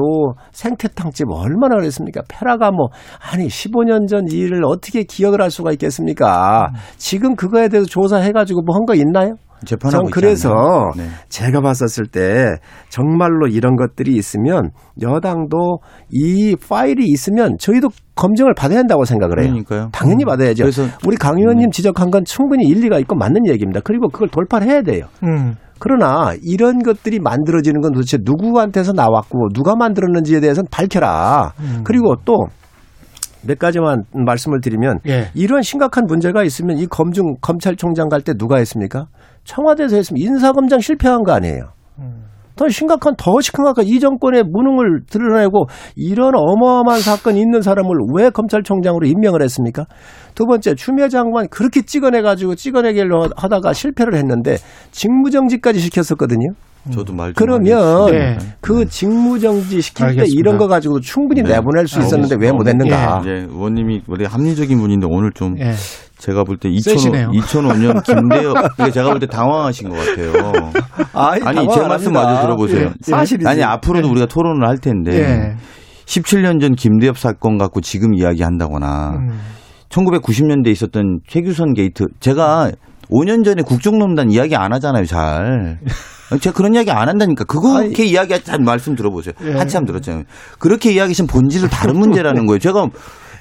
생태탕집 얼마나 그랬습니까? 페라가 뭐 아니 15년 전 일을 어떻게 기억을 할 수가 있겠습니까? 음. 지금 그거에 대해서 조사해가지고 뭐 한 거 있나요? 재판하고 전 그래서? 네. 제가 봤었을 때 정말로 이런 것들이 있으면 여당도 이 파일이 있으면 저희도 검증을 받아야 한다고 생각을 해요. 그러니까요. 당연히 음. 받아야죠. 그래서 우리 강 의원님 지적한 건 충분히 일리가 있고 맞는 얘기입니다. 그리고 그걸 돌파를 해야 돼요. 음. 그러나 이런 것들이 만들어지는 건 도대체 누구한테서 나왔고 누가 만들었는지에 대해서는 밝혀라. 음. 그리고 또몇 가지만 말씀을 드리면 예. 이런 심각한 문제가 있으면 이 검증 검찰총장 갈 때 누가 했습니까? 청와대에서 했으면 인사검장 실패한 거 아니에요. 음. 더 심각한 더 심각한 이 정권의 무능을 드러내고 이런 어마어마한 사건이 있는 사람을 왜 검찰총장으로 임명을 했습니까? 두 번째 추미애 장관 그렇게 찍어내 가지고 찍어내기로 하다가 실패를 했는데 직무정지까지 시켰었거든요. 저도 말좀 그러면. 네. 그 직무정지 시킬 때 알겠습니다. 이런 거 가지고 충분히 네. 내보낼 수 있었는데 왜 알겠습니다. 못했는가? 예, 의원님이 원래 합리적인 분인데 오늘 좀 예. 제가 볼때 세시네요. 2005, 2005년 김대엽 이게 제가 볼 때 당황하신 것 같아요. (laughs) 아니 제 말씀 마저 들어보세요. 예, 사실이지. 아니 앞으로도 우리가 토론을 할 텐데 예. 17년 전 김대엽 사건 갖고 지금 이야기한다거나 음. 1990년대 에 있었던 최규선 게이트 제가 5년 전에 국정농단 이야기 안 하잖아요, 잘. (laughs) 제가 그런 이야기 안 한다니까. 그렇게 이야기하지 말씀 들어보세요. 예. 한참 들었잖아요. 그렇게 이야기하시면 본질은 다른 문제라는 거예요. 제가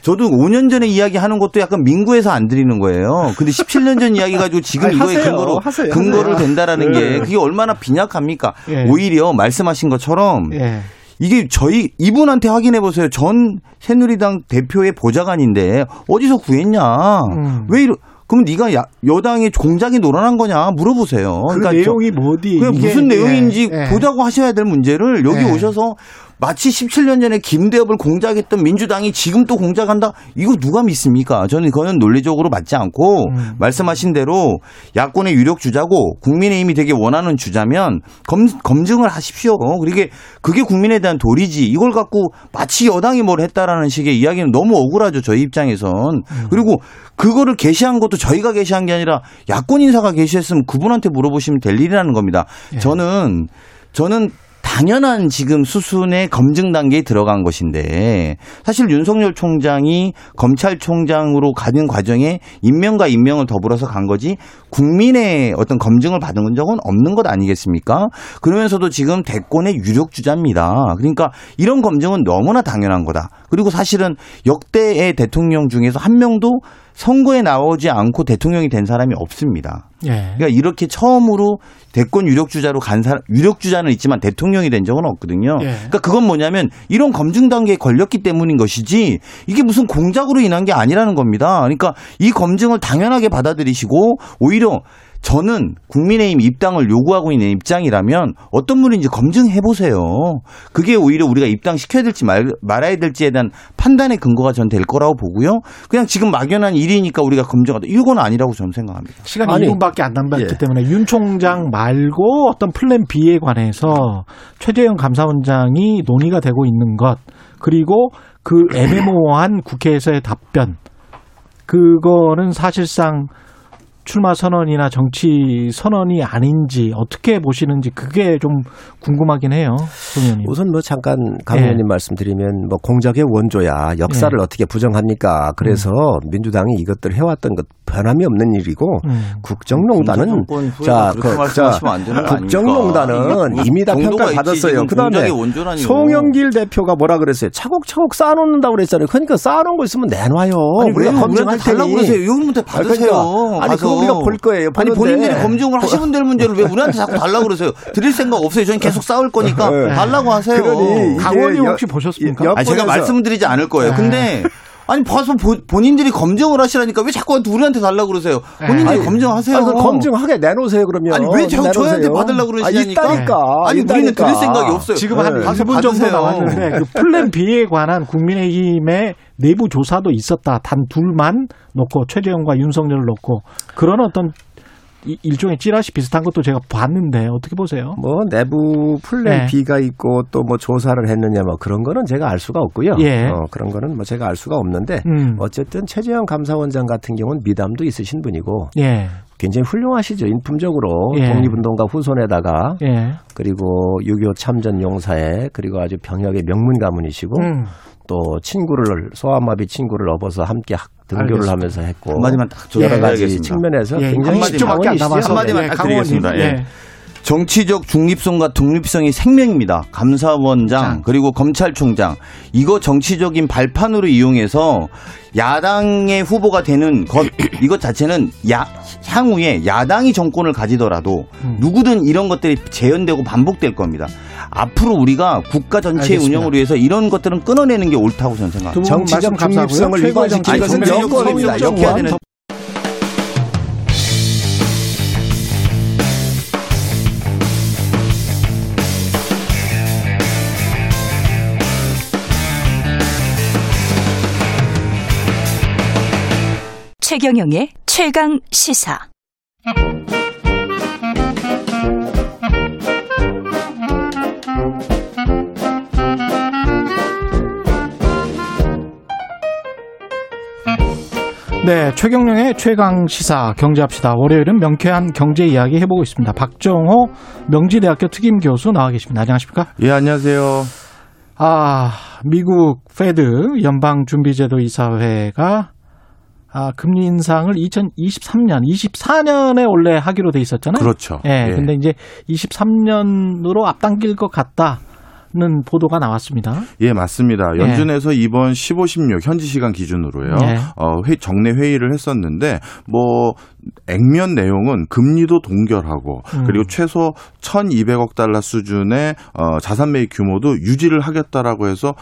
저도 5년 전에 이야기하는 것도 약간 민구해서 안 드리는 거예요. 근데 17년 전 이야기 가지고 지금 아니, 이거에 하세요. 근거로 하세요. 근거를. 된다라는 예. 게 그게 얼마나 빈약합니까? 예. 오히려 말씀하신 것처럼 예. 이게 저희 이분한테 확인해 보세요. 전 새누리당 대표의 보좌관인데 어디서 구했냐? 음. 왜 이러? 그럼 네가 야, 여당의 공작이 놀아난 거냐 물어보세요. 그 그러니까 내용이 뭐디? 무슨 내용인지 예, 예. 보자고 하셔야 될 문제를 여기 예. 오셔서 마치 17년 전에 김대엽을 공작했던 민주당이 지금 또 공작한다? 이거 누가 믿습니까? 저는 그거는 논리적으로 맞지 않고 음. 말씀하신 대로 야권의 유력 주자고 국민의힘이 되게 원하는 주자면 검, 검증을 하십시오. 그게 그게 국민에 대한 도리지. 이걸 갖고 마치 여당이 뭘 했다라는 식의 이야기는 너무 억울하죠. 저희 입장에선. 음. 그리고 그거를 게시한 것도 저희가 게시한 게 아니라 야권 인사가 게시했으면 그분한테 물어보시면 될 일이라는 겁니다. 예. 저는 저는 당연한 지금 수순의 검증 단계에 들어간 것인데 사실 윤석열 총장이 검찰총장으로 가는 과정에 임명과 임명을 더불어서 간 거지 국민의 어떤 검증을 받은 적은 없는 것 아니겠습니까? 그러면서도 지금 대권의 유력 주자입니다. 그러니까 이런 검증은 너무나 당연한 거다. 그리고 사실은 역대의 대통령 중에서 한 명도 선거에 나오지 않고 대통령이 된 사람이 없습니다. 예. 그러니까 이렇게 처음으로 대권 유력 주자로 간 사람 유력 주자는 있지만 대통령이 된 적은 없거든요. 예. 그러니까 그건 뭐냐면 이런 검증 단계에 걸렸기 때문인 것이지 이게 무슨 공작으로 인한 게 아니라는 겁니다. 그러니까 이 검증을 당연하게 받아들이시고 오히려 저는 국민의힘 입당을 요구하고 있는 입장이라면 어떤 분인지 검증해 보세요. 그게 오히려 우리가 입당시켜야 될지 말, 말아야 될지에 대한 판단의 근거가 전 될 거라고 보고요. 그냥 지금 막연한 일이니까 우리가 검증하다 이건 아니라고 저는 생각합니다. 시간이 아니, 2분밖에 안 남았기 예. 때문에 윤 총장 말고 어떤 플랜 B에 관해서 최재형 감사원장이 논의가 되고 있는 것 그리고 그 애매모호한 국회에서의 답변 그거는 사실상 출마 선언이나 정치 선언이 아닌지 어떻게 보시는지 그게 좀 궁금하긴 해요, 송 의원님. 우선 뭐 잠깐 강 예. 의원님 말씀드리면 뭐 공작의 원조야 역사를 예. 어떻게 부정합니까? 그래서 민주당이 이것들 해왔던 것 변함이 없는 일이고 음. 국정농단은 정권 후에 자, 그렇게 그, 말씀하시면 안 되는 거 국정농단은? 이미 다 있지, 받았어요. 그다음에. 송영길 대표가 뭐라 그랬어요? 차곡차곡 쌓아놓는다고 그랬잖아요. 그러니까 쌓아놓은 거 있으면 내놔요. 아니 왜 우리가 검증할 달라고 테니. 그러세요? 요금부터 아니, 받으세요. 그러니까. 아니, 그거 우리가 볼 거예요. 아니 보는데. 본인들이 검증을 하시면 될 문제를 왜 우리한테 자꾸 달라고 그러세요? 드릴 생각 없어요. 저는 계속 싸울 거니까 네. 달라고 하세요. 그러니 강 의원님 여- 혹시 보셨습니까? 여- 아니 제가 말씀드리지 않을 거예요. 네. 근데 아니 봐서 보- 본인들이 검증을 하시라니까 왜 자꾸 우리한테 달라고 그러세요? 본인들이 아니, 검증하세요. 아니, 그 검증하게 내놓으세요 그러면. 아니, 왜 자꾸 내놓으세요. 받으려고 그러시냐니까? 아, 있다니까. 아니 우리는 있다니까. 드릴 생각이 없어요. 지금 한 네. 2분 정도 받으세요. 남았는데 그 플랜 B에 관한 국민의힘의 내부 조사도 있었다. 단 둘만 놓고 최재형과 윤석열을 놓고 그런 어떤 이- 일종의 찌라시 비슷한 것도 제가 봤는데 어떻게 보세요? 뭐 내부 플랜 네. B가 있고 또 뭐 조사를 했느냐 뭐 그런 거는 제가 알 수가 없고요. 예. 어, 그런 거는 뭐 제가 알 수가 없는데 음. 어쨌든 최재형 감사원장 같은 경우는 미담도 있으신 분이고 예. 굉장히 훌륭하시죠. 인품적으로 예. 독립운동가 후손에다가 예. 그리고 6.25 참전 용사에 그리고 아주 병역의 명문 가문이시고 음. 또 친구를 소아마비 친구를 업어서 함께 학- 등교를 알겠습니다. 하면서 했고 한마디만 딱 여러 가지 전해드리겠습니다. 측면에서 예, 굉장히 한 10초밖에 안 남아서 한마디만 예, 딱 의원님. 드리겠습니다. 예. 예. 정치적 중립성과 독립성이 생명입니다. 감사원장 장. 그리고 검찰총장 이거 정치적인 발판으로 이용해서 야당의 후보가 되는 것 (clears throat) 이것 자체는 야, 향후에 야당이 정권을 가지더라도 음. 누구든 이런 것들이 재현되고 반복될 겁니다. 앞으로 우리가 국가 전체의 알겠습니다. 운영을 위해서 이런 것들은 끊어내는 게 옳다고 저는 생각합니다. 정치적. 중립성을 정치 것은 여권입니다. 정치 여권. 정 최경영의 최강 시사. 네, 최경령의 최강 시사 경제합시다. 월요일은 명쾌한 경제 이야기 해보고 있습니다. 박정호 명지대학교 특임 교수 나와 계십니다. 안녕하십니까? 예, 안녕하세요. 아, 미국 페드 연방준비제도 이사회가 아, 금리 인상을 2023년, 24년에 원래 하기로 돼 있었잖아요. 그렇죠. 예, 예. 근데 이제 23년으로 앞당길 것 같다. 보도가 나왔습니다. 예, 맞습니다. 연준에서 이번 15, 16 현지 시간 기준으로요. 예. 어, 회, 정례 회의를 했었는데 뭐 액면 내용은 금리도 동결하고 음. 그리고 최소 1,200억 달러 수준의 어, 자산 매입 규모도 유지를 하겠다라고 해서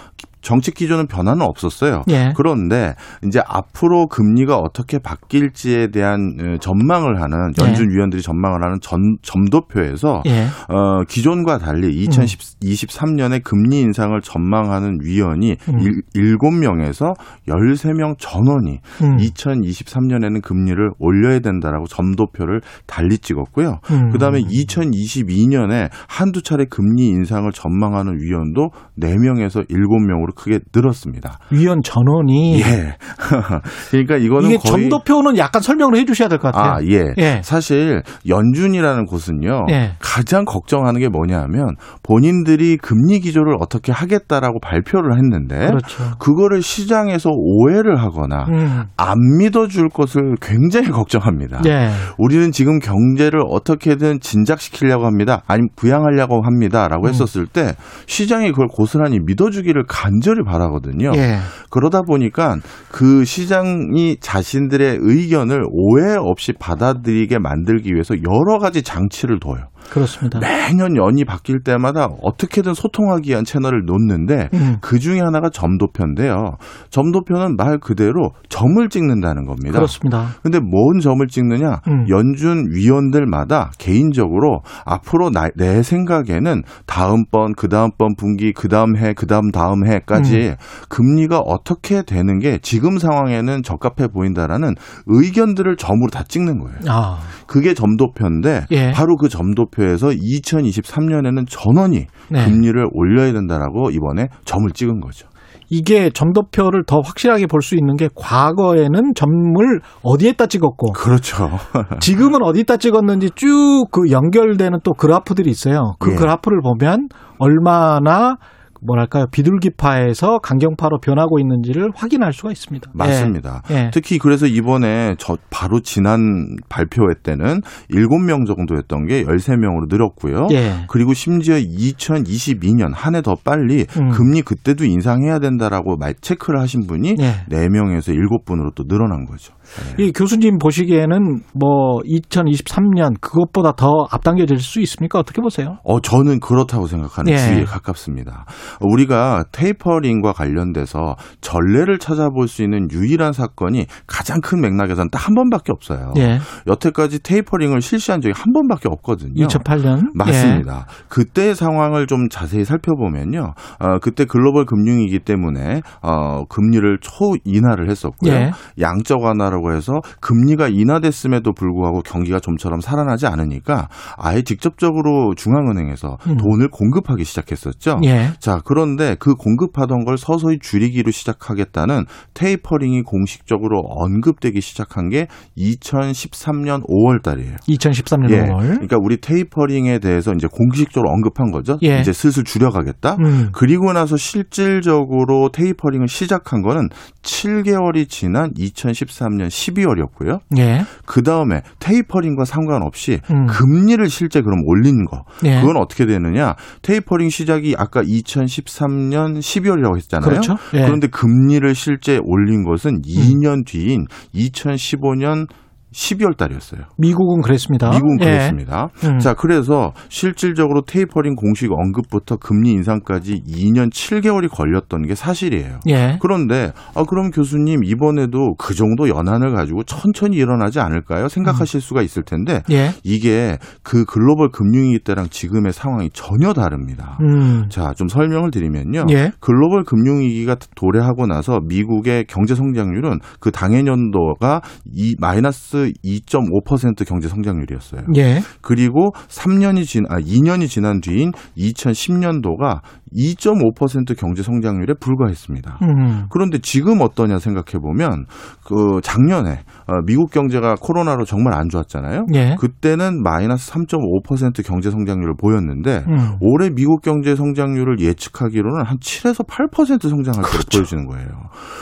정책 기조는 변화는 없었어요. 예. 그런데 이제 앞으로 금리가 어떻게 바뀔지에 대한 어, 전망을 하는 연준 위원들이 전망을 하는 전, 점도표에서 예. 어, 기존과 달리 2023년에 금리 인상을 전망하는 위원이 음. 일 7명에서 13명 전원이 음. 2023년에는 금리를 올려야 된다라고 점도표를 달리 찍었고요. 음. 그다음에 2022년에 한두 차례 금리 인상을 전망하는 위원도 4명에서 7명으로 크게 늘었습니다. 위원 전원이 예. (laughs) 그러니까 이거는 이게 점도표는 약간 설명을 해주셔야 될 것 같아요. 아, 예. 예. 사실 연준이라는 곳은요. 예. 가장 걱정하는 게 뭐냐면 본인들이 금리 기조를 어떻게 하겠다라고 발표를 했는데 그렇죠. 그거를 시장에서 오해를 하거나 음. 안 믿어줄 것을 굉장히 (laughs) 걱정합니다. 예. 우리는 지금 경제를 어떻게든 진작시키려고 합니다. 아니면 부양하려고 합니다라고 음. 했었을 때 시장이 그걸 고스란히 믿어주기를 간 절히 바라거든요. 예. 그러다 보니까 그 시장이 자신들의 의견을 오해 없이 받아들이게 만들기 위해서 여러 가지 장치를 둬요. 그렇습니다. 매년 연이 바뀔 때마다 어떻게든 소통하기 위한 채널을 놓는데 음. 그 중에 하나가 점도표인데요. 점도표는 말 그대로 점을 찍는다는 겁니다. 그렇습니다. 근데 뭔 점을 찍느냐? 음. 연준 위원들마다 개인적으로 앞으로 나, 내 생각에는 다음번, 그 다음번 분기, 그 다음 해, 그 다음 다음 해까지 음. 금리가 어떻게 되는 게 지금 상황에는 적합해 보인다라는 의견들을 점으로 다 찍는 거예요. 아, 그게 점도표인데 예. 바로 그 점도 표에서 2023년에는 전원이 네. 금리를 올려야 된다라고 이번에 점을 찍은 거죠. 이게 점도표를 더 확실하게 볼 수 있는 게 과거에는 점을 어디에다 찍었고 그렇죠. (laughs) 지금은 어디다 찍었는지 쭉 그 연결되는 또 그래프들이 있어요. 그 예. 그래프를 보면 얼마나 뭐랄까요 비둘기파에서 강경파로 변하고 있는지를 확인할 수가 있습니다. 맞습니다. 예. 예. 특히 그래서 이번에 저 바로 지난 발표회 때는 7명 정도였던 게 13명으로 늘었고요. 예. 그리고 심지어 2022년 한 해 더 빨리 음. 금리 그때도 인상해야 된다라고 말 체크를 하신 분이 예. 4명에서 7분으로 또 늘어난 거죠. 이 교수님 보시기에는 뭐 2023년 그것보다 더 앞당겨질 수 있습니까? 어떻게 보세요? 어, 저는 그렇다고 생각하는 예. 주의에 가깝습니다. 우리가 테이퍼링과 관련돼서 전례를 찾아볼 수 있는 유일한 사건이 가장 큰 맥락에서는 딱 한 번밖에 없어요. 예. 여태까지 테이퍼링을 실시한 적이 한 번밖에 없거든요. 2008년 맞습니다. 그때의 상황을 좀 자세히 살펴보면요. 어, 그때 글로벌 금융위기 때문에 어, 금리를 초 인하를 했었고요. 예. 양적 완화 라고 해서 금리가 인하됐음에도 불구하고 경기가 좀처럼 살아나지 않으니까 아예 직접적으로 중앙은행에서 음. 돈을 공급하기 시작했었죠. 예. 자, 그런데 그 공급하던 걸 서서히 줄이기로 시작하겠다는 테이퍼링이 공식적으로 언급되기 시작한 게 2013년 5월 달이에요. 2013년 예. 5월. 그러니까 우리 테이퍼링에 대해서 이제 공식적으로 언급한 거죠. 예. 이제 슬슬 줄여가겠다. 음. 그리고 나서 실질적으로 테이퍼링을 시작한 거는 7개월이 지난 2013년 12월이었고요. 예. 그 다음에 테이퍼링과 상관없이 음. 금리를 실제 그럼 올린 거. 예. 그건 어떻게 되느냐? 테이퍼링 시작이 아까 2013년 12월이라고 했잖아요. 그렇죠. 예. 음. 그런데 금리를 실제 올린 것은 2년 뒤인 2015년 12월 달이었어요. 미국은 그랬습니다. 미국은 예. 그랬습니다. 음. 자, 그래서 실질적으로 테이퍼링 공식 언급부터 금리 인상까지 2년 7개월이 걸렸던 게 사실이에요. 예. 그런데 아 그럼 교수님 이번에도 그 정도 연한을 가지고 천천히 일어나지 않을까요? 생각하실 수가 있을 텐데 예. 이게 그 글로벌 금융위기 때랑 지금의 상황이 전혀 다릅니다. 음. 자, 좀 설명을 드리면요. 예. 글로벌 금융위기가 도래하고 나서 미국의 경제 성장률은 그 당해 년도가 이 마이너스 2.5% 경제 성장률이었어요. 예. 그리고 3년이 진, 아, 2년이 지난 뒤인 2010년도가 2.5% 경제 성장률에 불과했습니다. 음. 그런데 지금 어떠냐 생각해 보면 그 작년에 어, 미국 경제가 코로나로 정말 안 좋았잖아요. 예. 그때는 마이너스 3.5% 경제 성장률을 보였는데 음. 올해 미국 경제 성장률을 예측하기로는 한 7에서 8% 성장할 것으로 그렇죠. 보여지는 거예요.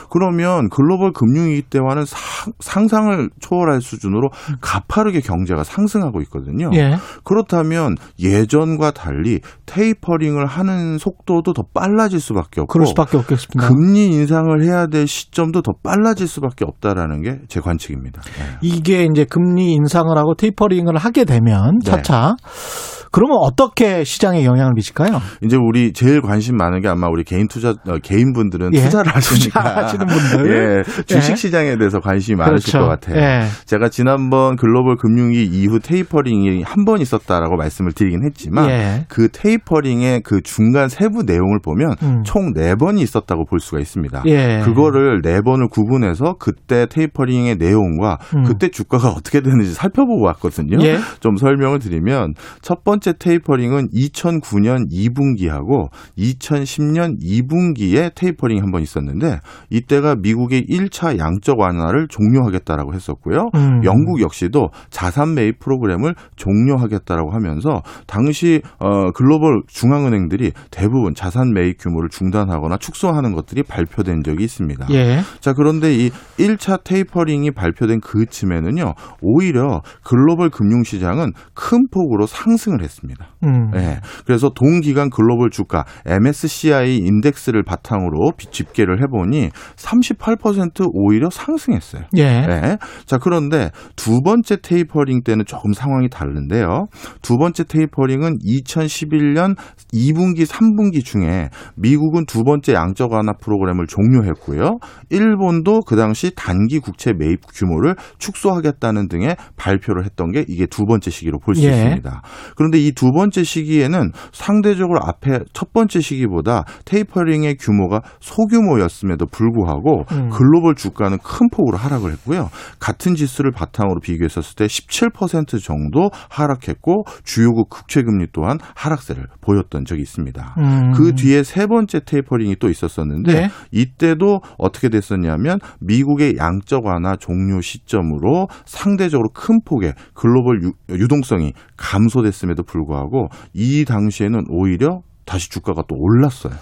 그러면 글로벌 금융위기 때와는 상, 상상을 초월할 수준으로 가파르게 경제가 상승하고 있거든요. 예. 그렇다면 예전과 달리 테이퍼링을 하는 속 속도도 더 빨라질 수밖에 없고 그럴 수밖에 없겠습니다. 금리 인상을 해야 될 시점도 더 빨라질 수밖에 없다라는 게 제 관측입니다. 네. 이게 이제 금리 인상을 하고 테이퍼링을 하게 되면 네. 차차 그러면 어떻게 시장에 영향을 미칠까요? 이제 우리 제일 관심 많은 게 아마 우리 개인 투자 어, 개인 분들은 예. 투자를 하시니까 투자하시는 분들. (laughs) 예, 주식 시장에 대해서 관심이 많으실 그렇죠. 것 같아요. 예. 제가 지난번 글로벌 금융위기 이후 테이퍼링이 한 번 있었다라고 말씀을 드리긴 했지만 예. 그 테이퍼링의 그 중간 세부 내용을 보면 음. 총네 번이 있었다고 볼 수가 있습니다. 예. 그거를 네 번을 구분해서 그때 테이퍼링의 내용과 음. 그때 주가가 어떻게 되는지 살펴보고 왔거든요. 예. 좀 설명을 드리면 첫 번째 테이퍼링은 2009년 2분기하고 2010년 2분기에 테이퍼링이 한 번 있었는데 이때가 미국의 1차 양적 완화를 종료하겠다라고 했었고요. 음. 영국 역시도 자산 매입 프로그램을 종료하겠다라고 하면서 당시 어, 글로벌 중앙은행들이 대부분 자산 매입 규모를 중단하거나 축소하는 것들이 발표된 적이 있습니다. 예. 자, 그런데 이 1차 테이퍼링이 발표된 그쯤에는요, 오히려 글로벌 금융 시장은 큰 폭으로 상승을 했습니다. 음. 예. 그래서 동기간 글로벌 주가 MSCI 인덱스를 바탕으로 비- 집계를 해보니 38% 오히려 상승했어요. 예. 네. 자, 그런데 두 번째 테이퍼링 때는 조금 상황이 다른데요. 두 번째 테이퍼링은 2011년 2분기, 3분기 중에 미국은 두 번째 양적 완화 프로그램을 종료했고요. 일본도 그 당시 단기 국채 매입 규모를 축소하겠다는 등의 발표를 했던 게 이게 두 번째 시기로 볼수 예. 있습니다. 그런데 이 두 번째 시기에는 상대적으로 앞에 첫 번째 시기보다 테이퍼링의 규모가 소규모였음에도 불구하고 음. 글로벌 주가는 큰 폭으로 하락을 했고요. 같은 지수를 바탕으로 비교했었을 때 17% 정도 하락했고 주요국 국채 금리 또한 하락세를 보였던 적이 있습니다. 음. 그 뒤에 세 번째 테이퍼링이 또 있었었는데 네. 이때도 어떻게 됐었냐면 미국의 양적 완화 종료 시점으로 상대적으로 큰 폭의 글로벌 유, 유동성이 감소됐음에도 불구하고 이 당시에는 오히려 다시 주가가 또 올랐어요.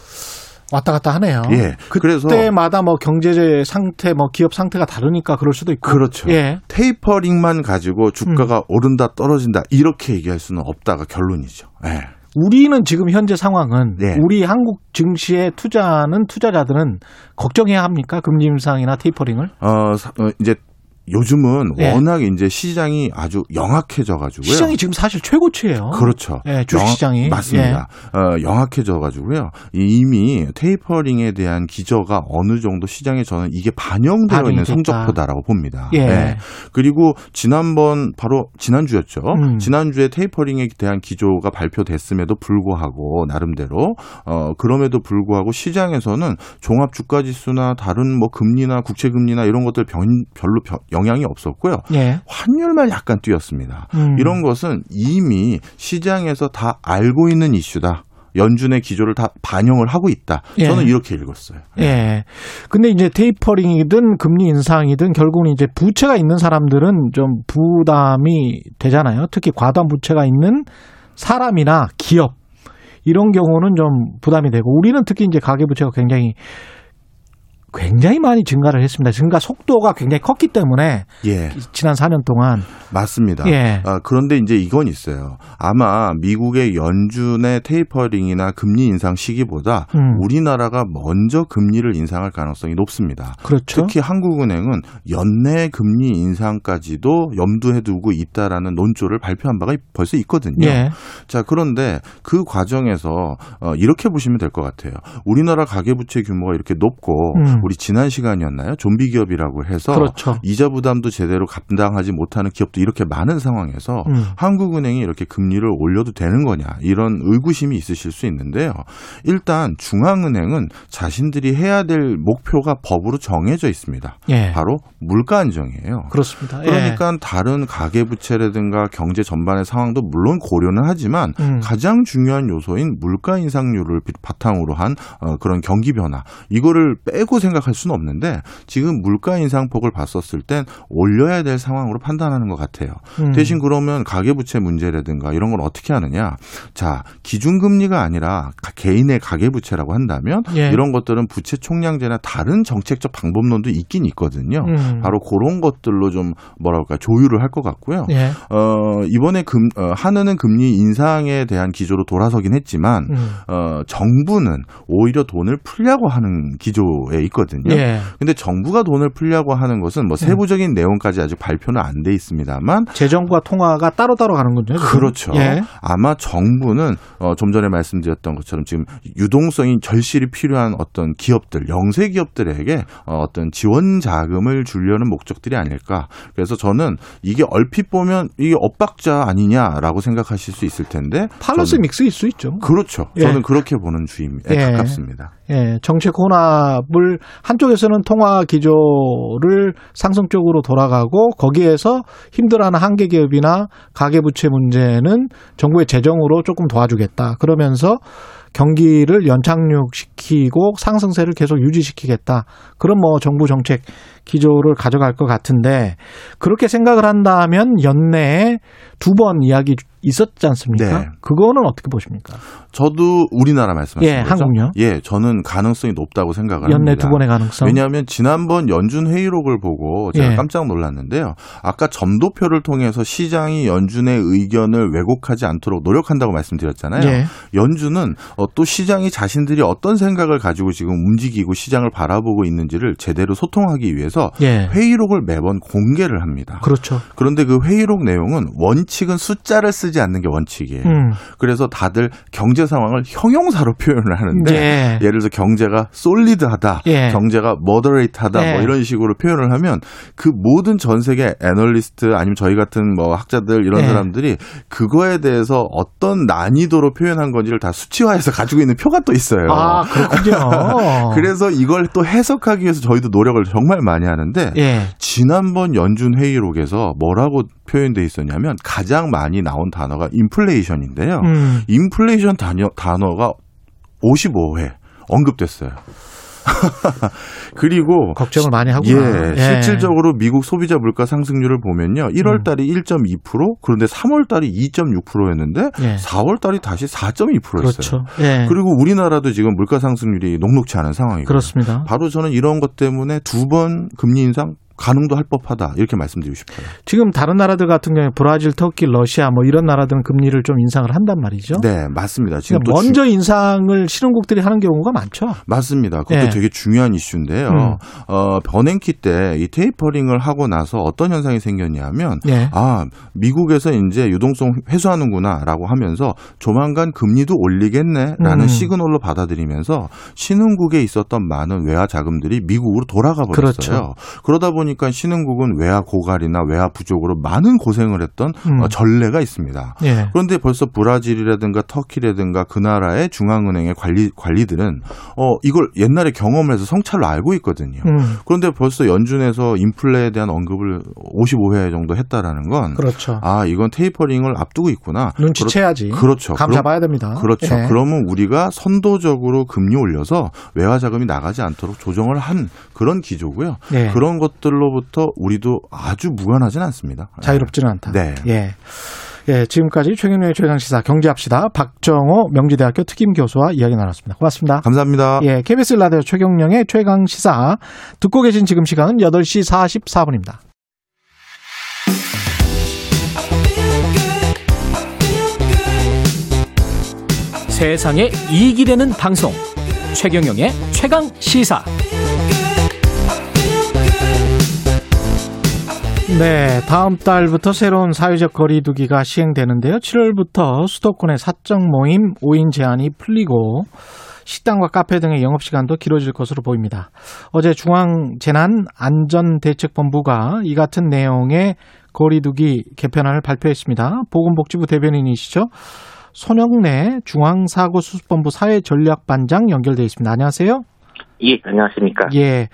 왔다 갔다 하네요. 예. 그때마다 뭐 경제 상태, 뭐 기업 상태가 다르니까 그럴 수도 있고. 그렇죠. 예. 테이퍼링만 가지고 주가가 오른다 떨어진다 이렇게 얘기할 수는 없다가 결론이죠. 예. 우리는 지금 현재 상황은 네. 우리 한국 증시에 투자하는 투자자들은 걱정해야 합니까? 금리 인상이나 테이퍼링을? 어, 사- 어, 이제 요즘은 예. 워낙 이제 시장이 아주 영악해져 가지고요. 시장이 지금 사실 최고치예요. 그렇죠. 예, 주식시장이. 맞습니다. 어, 영악해져가지고요. 이미 테이퍼링에 대한 기저가 어느 정도 시장에 저는 이게 반영되어 있는 됐다. 성적표다라고 봅니다. 예. 네. 그리고 지난번 바로 지난주였죠. 음. 지난주에 테이퍼링에 대한 기조가 발표됐음에도 불구하고 나름대로 어 그럼에도 불구하고 시장에서는 종합 주가 지수나 다른 뭐 금리나 국채 금리나 이런 것들 변, 별로 변- 영향이 없었고요. 예. 환율만 약간 뛰었습니다. 음. 이런 것은 이미 시장에서 다 알고 있는 이슈다. 연준의 기조를 다 반영을 하고 있다. 예. 저는 이렇게 읽었어요. 예. 근데 이제 테이퍼링이든 금리 인상이든 결국은 이제 부채가 있는 사람들은 좀 부담이 되잖아요. 특히 과도한 부채가 있는 사람이나 기업 이런 경우는 좀 부담이 되고 우리는 특히 이제 가계 부채가 굉장히 굉장히 많이 증가를 했습니다. 증가 속도가 굉장히 컸기 때문에 예, 지난 4년 동안 맞습니다. 예. 아, 그런데 이제 이건 있어요. 아마 미국의 연준의 테이퍼링이나 금리 인상 시기보다 음. 우리나라가 먼저 금리를 인상할 가능성이 높습니다. 그렇죠. 특히 한국은행은 연내 금리 인상까지도 염두에 두고 있다라는 논조를 발표한 바가 벌써 있거든요. 예. 자, 그런데 그 과정에서 어, 이렇게 보시면 될 것 같아요. 우리나라 가계부채 규모가 이렇게 높고 음. 우리 지난 시간이었나요? 좀비 기업이라고 해서 그렇죠. 이자 부담도 제대로 감당하지 못하는 기업도 이렇게 많은 상황에서 음. 한국은행이 이렇게 금리를 올려도 되는 거냐 이런 의구심이 있으실 수 있는데요. 일단 중앙은행은 자신들이 해야 될 목표가 법으로 정해져 있습니다. 예. 바로 물가 안정이에요. 그렇습니다. 예. 그러니까 다른 가계 부채라든가 경제 전반의 상황도 물론 고려는 하지만 음. 가장 중요한 요소인 물가 인상률을 비- 바탕으로 한 어, 그런 경기 변화 이거를 빼고 생각 할 수는 없는데 지금 물가 인상폭을 봤었을 땐 올려야 될 상황으로 판단하는 것 같아요. 음. 대신 그러면 가계부채 문제라든가 이런 걸 어떻게 하느냐? 자 기준금리가 아니라 가- 개인의 가계부채라고 한다면 예. 이런 것들은 부채 총량제나 다른 정책적 방법론도 있긴 있거든요. 음. 바로 그런 것들로 좀 뭐랄까 조율을 할 것 같고요. 예. 어, 이번에 금, 어, 한은은 금리 인상에 대한 기조로 돌아서긴 했지만, 음. 어, 정부는 오히려 돈을 풀려고 하는 기조에 있거든요. 예. 음. 근데 정부가 돈을 풀려고 하는 것은 뭐 세부적인 내용까지 아직 발표는 안 돼 있습니다만, 재정과 통화가 따로따로 가는군요. 지금. 그렇죠. 예. 아마 정부는 어, 좀 전에 말씀드렸던 것처럼 지금 유동성이 절실히 필요한 어떤 기업들, 영세 기업들에게 어, 어떤 지원 자금을 주려는 목적들이 아닐까. 그래서 저는 이게 얼핏 보면 이게 엇박자 아니냐라고 생각하실 수 있을 텐데 팔러스 믹스일 수 있죠. 그렇죠. 예. 저는 그렇게 보는 주의에 예. 가깝습니다. 예, 정책 혼합을 한쪽에서는 통화 기조를 상승 쪽으로 돌아가고 거기에서 힘들어하는 한계 기업이나 가계 부채 문제는 정부의 재정으로 조금 도와주겠다. 그러면서 경기를 연착륙시키고 상승세를 계속 유지시키겠다. 그런 뭐 정부 정책 기조를 가져갈 것 같은데 그렇게 생각을 한다면 연내에 두 번 이야기 있었지 않습니까? 네. 그거는 어떻게 보십니까? 저도 우리나라 말씀하신 예, 거죠? 한국요? 예, 저는 가능성이 높다고 생각을 연내 합니다. 두 번의 가능성. 왜냐하면 지난번 연준 회의록을 보고 제가 예. 깜짝 놀랐는데요. 아까 점도표를 통해서 시장이 연준의 의견을 왜곡하지 않도록 노력한다고 말씀드렸잖아요. 예. 연준은 어, 또 시장이 자신들이 어떤 생각을 가지고 지금 움직이고 시장을 바라보고 있는지를 제대로 소통하기 위 해서 예. 회의록을 매번 공개를 합니다. 그렇죠. 그런데 그 회의록 내용은 원칙은 숫자를 쓰지 않는 게 원칙이에요. 음. 그래서 다들 경제 상황을 형용사로 (laughs) 표현을 하는데 예. 예를 들어서 경제가 솔리드하다, 예. 경제가 머더레이트하다 예. 뭐 이런 식으로 표현을 하면 그 모든 전 세계 애널리스트 아니면 저희 같은 뭐 학자들 이런 예. 사람들이 그거에 대해서 어떤 난이도로 표현한 건지를 다 수치화해서 가지고 있는 표가 또 있어요. 아, 그렇군요. (laughs) 그래서 이걸 또 해석하기 위해서 저희도 노력을 정말 많이 하는데 예. 지난번 연준 회의록에서 뭐라고 표현돼 있었냐면 가장 많이 나온 단어가 인플레이션인데요. 음. 인플레이션 단어, 단어가 55회 언급됐어요. (laughs) 그리고 걱정을 많이 예, 하구나. 예. 실질적으로 미국 소비자 물가 상승률을 보면요. 1월 음. 달이 1.2%, 그런데 3월 달이 2.6%였는데 예. 4월 달이 다시 4.2%였어요. 그렇죠. 예. 그리고 우리나라도 지금 물가 상승률이 녹록치 않은 상황이고 그렇습니다. 바로 저는 이런 것 때문에 두 번 금리 인상 가능도 할 법하다 이렇게 말씀드리고 싶어요. 지금 다른 나라들 같은 경우에 브라질, 터키, 러시아 뭐 이런 나라들은 금리를 좀 인상을 한단 말이죠. 네, 맞습니다. 지금 그러니까 또 주- 먼저 인상을 신흥국들이 하는 경우가 많죠. 맞습니다. 그것도 예. 되게 중요한 이슈인데요. 음. 어, 버냉키 때 이 테이퍼링을 하고 나서 어떤 현상이 생겼냐면 예. 아, 미국에서 이제 유동성 회수하는구나라고 하면서 조만간 금리도 올리겠네라는 음. 시그널로 받아들이면서 신흥국에 있었던 많은 외화 자금들이 미국으로 돌아가 버렸어요. 그렇죠. 그러다 보니 까 신흥국은 외화 고갈이나 외화 부족으로 많은 고생을 했던 음. 어, 전례가 있습니다. 예. 그런데 벌써 브라질이라든가 터키라든가 그 나라의 중앙은행의 관리 관리들은 어 이걸 옛날에 경험을 해서 성찰로 알고 있거든요. 음. 그런데 벌써 연준에서 인플레에 대한 언급을 55회 정도 했다라는 건 그렇죠. 아, 이건 테이퍼링을 앞두고 있구나. 눈치채야지. 그렇, 그렇죠. 감 그럼- 잡아야 됩니다. 그렇죠. 예. 그러면 우리가 선도적으로 금리 올려서 외화 자금이 나가지 않도록 조정을 한 그런 기조고요. 예. 그런 것들 로부터 우리도 아주 무관하진 않습니다. 자유롭지는 않다. 네. 예. 예, 지금까지 최경련의 최강시사 경제합시다. 박정호 명지대학교 특임 교수와 이야기 나눴습니다. 고맙습니다. 감사합니다. 예, KBS 라디오 최경령의 최강시사 듣고 계신 지금 시간은 8시 44분입니다. 세상에 이익이 되는 방송 최경영의 최강 시사 네, 다음 달부터 새로운 사회적 거리두기가 시행되는데요. 7월부터 수도권의 사적 모임 5인 제한이 풀리고 식당과 카페 등의 영업 시간도 길어질 것으로 보입니다. 어제 중앙재난안전대책본부가 이 같은 내용의 거리두기 개편안을 발표했습니다. 보건복지부 대변인이시죠. 손영래 중앙사고수습본부 사회전략반장 연결돼 있습니다. 안녕하세요. 예, 안녕하십니까. 예.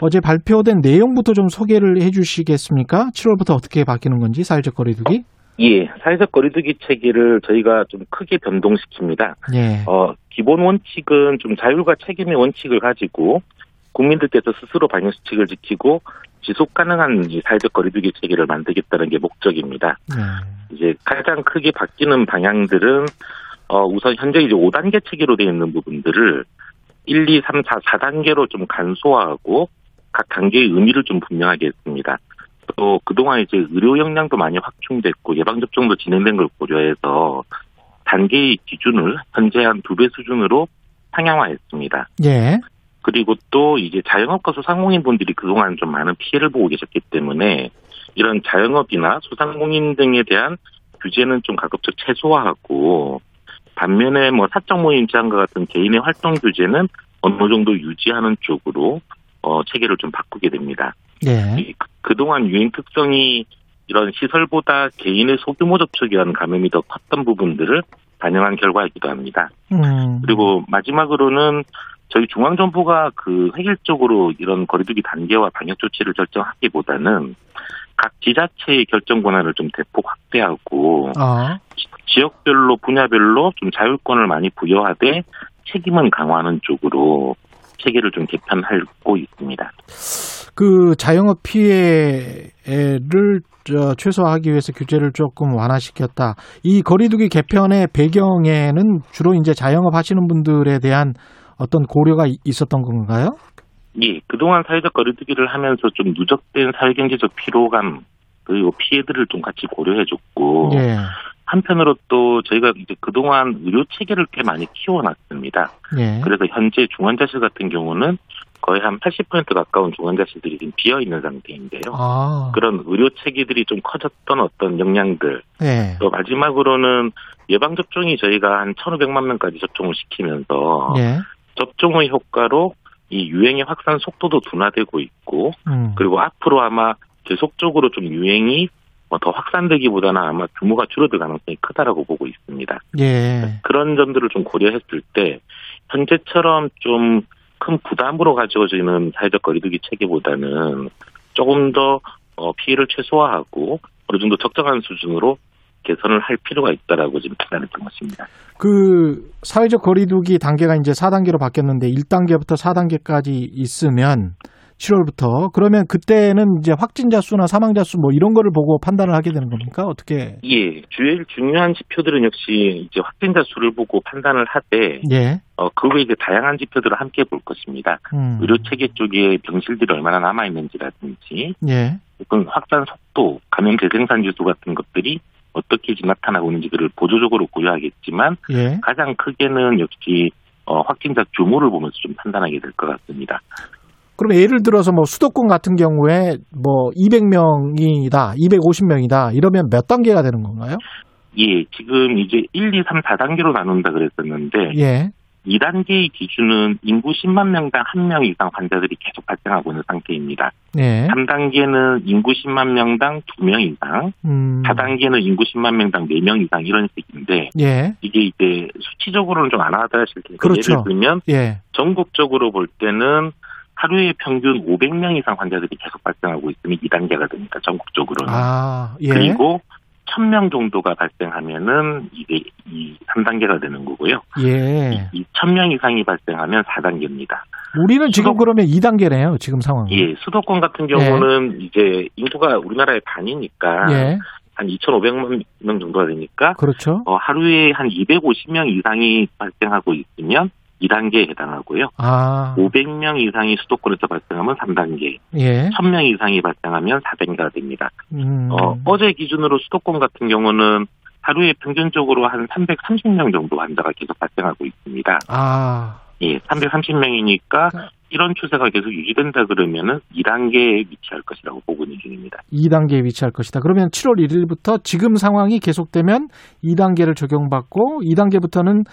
어제 발표된 내용부터 좀 소개를 해 주시겠습니까? 7월부터 어떻게 바뀌는 건지 사회적 거리두기? 예, 사회적 거리두기 체계를 저희가 좀 크게 변동시킵니다. 예. 어, 기본 원칙은 좀 자율과 책임의 원칙을 가지고 국민들께서 스스로 방역 수칙을 지키고 지속 가능한 이 사회적 거리두기 체계를 만들겠다는 게 목적입니다. 네. 이제 가장 크게 바뀌는 방향들은 어 우선 현재 이제 5단계 체계로 되어 있는 부분들을 1, 2, 3, 4, 4단계로 좀 간소화하고 각 단계의 의미를 좀 분명하게 했습니다. 또 그동안 이제 의료 역량도 많이 확충됐고 예방 접종도 진행된 걸 고려해서 단계의 기준을 현재 한 두 배 수준으로 상향화했습니다. 예. 그리고 또 이제 자영업과 소상공인 분들이 그동안 좀 많은 피해를 보고 계셨기 때문에 이런 자영업이나 소상공인 등에 대한 규제는 좀 가급적 최소화하고 반면에 뭐 사적 모임 제한과 같은 개인의 활동 규제는 어느 정도 유지하는 쪽으로 어 체계를 좀 바꾸게 됩니다. 예. 이- 그- 그동안 유행 특성이 이런 시설보다 개인의 소규모 접촉에 의한 감염이 더 컸던 부분들을 반영한 결과이기도 합니다. 음. 그리고 마지막으로는 저희 중앙정부가 그 획일적으로 이런 거리두기 단계와 방역 조치를 결정하기보다는 각 지자체의 결정 권한을 좀 대폭 확대하고 아. 지역별로 분야별로 좀 자율권을 많이 부여하되 책임은 강화하는 쪽으로 체계를 좀 개편하고 있습니다. 그 자영업 피해를 저 최소화하기 위해서 규제를 조금 완화시켰다. 이 거리두기 개편의 배경에는 주로 이제 자영업 하시는 분들에 대한 어떤 고려가 이- 있었던 건가요? 예, 그동안 사회적 거리두기를 하면서 좀 누적된 사회경제적 피로감 그리고 피해들을 좀 같이 고려해줬고 예. 한편으로 또 저희가 이제 그동안 의료 체계를 꽤 많이 키워놨습니다. 예. 그래서 현재 중환자실 같은 경우는 거의 한 80% 가까운 중환자실들이 지금 비어 있는 상태인데요. 아. 그런 의료 체계들이 좀 커졌던 어떤 역량들. 예. 또 마지막으로는 예방 접종이 저희가 한 1,500만 명까지 접종을 시키면서 예. 접종의 효과로 이 유행의 확산 속도도 둔화되고 있고 음. 그리고 앞으로 아마 계속적으로 좀 유행이 뭐 더 확산되기보다는 아마 규모가 줄어들 가능성이 크다라고 보고 있습니다. 예. 그런 점들을 좀 고려했을 때 현재처럼 좀 큰 부담으로 가져지는 사회적 거리두기 체계보다는 조금 더 어, 피해를 최소화하고 어느 정도 적정한 수준으로 개선을 할 필요가 있다라고 지금 판단했던 것입니다. 그 사회적 거리두기 단계가 이제 4단계로 바뀌었는데 1단계부터 4단계까지 있으면 7월부터 그러면 그때는 이제 확진자 수나 사망자 수 뭐 이런 거를 보고 판단을 하게 되는 겁니까? 어떻게? 예, 제일 중요한 지표들은 역시 이제 확진자 수를 보고 판단을 하되 예. 어, 그 외에 이제 다양한 지표들을 함께 볼 것입니다. 음. 의료 체계 쪽에 병실들이 얼마나 남아 있는지라든지 예. 혹은 확산 속도, 감염 재생산 지수 같은 것들이 어떻게 지금 나타나고 있는지를 보조적으로 고려하겠지만 예. 가장 크게는 역시 어, 확진자 규모를 보면서 좀 판단하게 될 것 같습니다. 그럼 예를 들어서 뭐 수도권 같은 경우에 뭐 200명이다, 250명이다 이러면 몇 단계가 되는 건가요? 예, 지금 이제 1, 2, 3, 4단계로 나눈다 그랬었는데 예. 2단계의 기준은 인구 10만 명당 1명 이상 환자들이 계속 발생하고 있는 상태입니다. 예. 3단계는 인구 10만 명당 2명 이상, 음. 4단계는 인구 10만 명당 4명 이상 이런 식인데 예. 이게 이제 수치적으로는 좀 안 하다실 텐데 그렇죠. 예를 들면 예. 전국적으로 볼 때는 하루에 평균 500명 이상 환자들이 계속 발생하고 있으면 2단계가 됩니다. 전국적으로는. 아, 예. 그리고 1000명 정도가 발생하면은 이게 이 3단계가 되는 거고요. 예. 이 1000명 이상이 발생하면 4단계입니다. 우리는 지금 그러면 2단계네요. 지금 상황은. 예, 수도권 같은 경우는 이제 인구가 우리나라의 반이니까 예. 한 2,500만 명 정도가 되니까 그렇죠. 어, 하루에 한 250명 이상이 발생하고 있으면 2단계에 해당하고요. 아. 500명 이상이 수도권에서 발생하면 3단계, 예. 1000명 이상이 발생하면 4단계가 됩니다. 음. 어, 어제 기준으로 수도권 같은 경우는 하루에 평균적으로 한 330명 정도 환자가 계속 발생하고 있습니다. 아. 예, 330명이니까 이런 추세가 계속 유지된다 그러면은 2단계에 위치할 것이라고 보고 있는 중입니다. 2단계에 위치할 것이다. 그러면 7월 1일부터 지금 상황이 계속되면 2단계를 적용받고 2단계부터는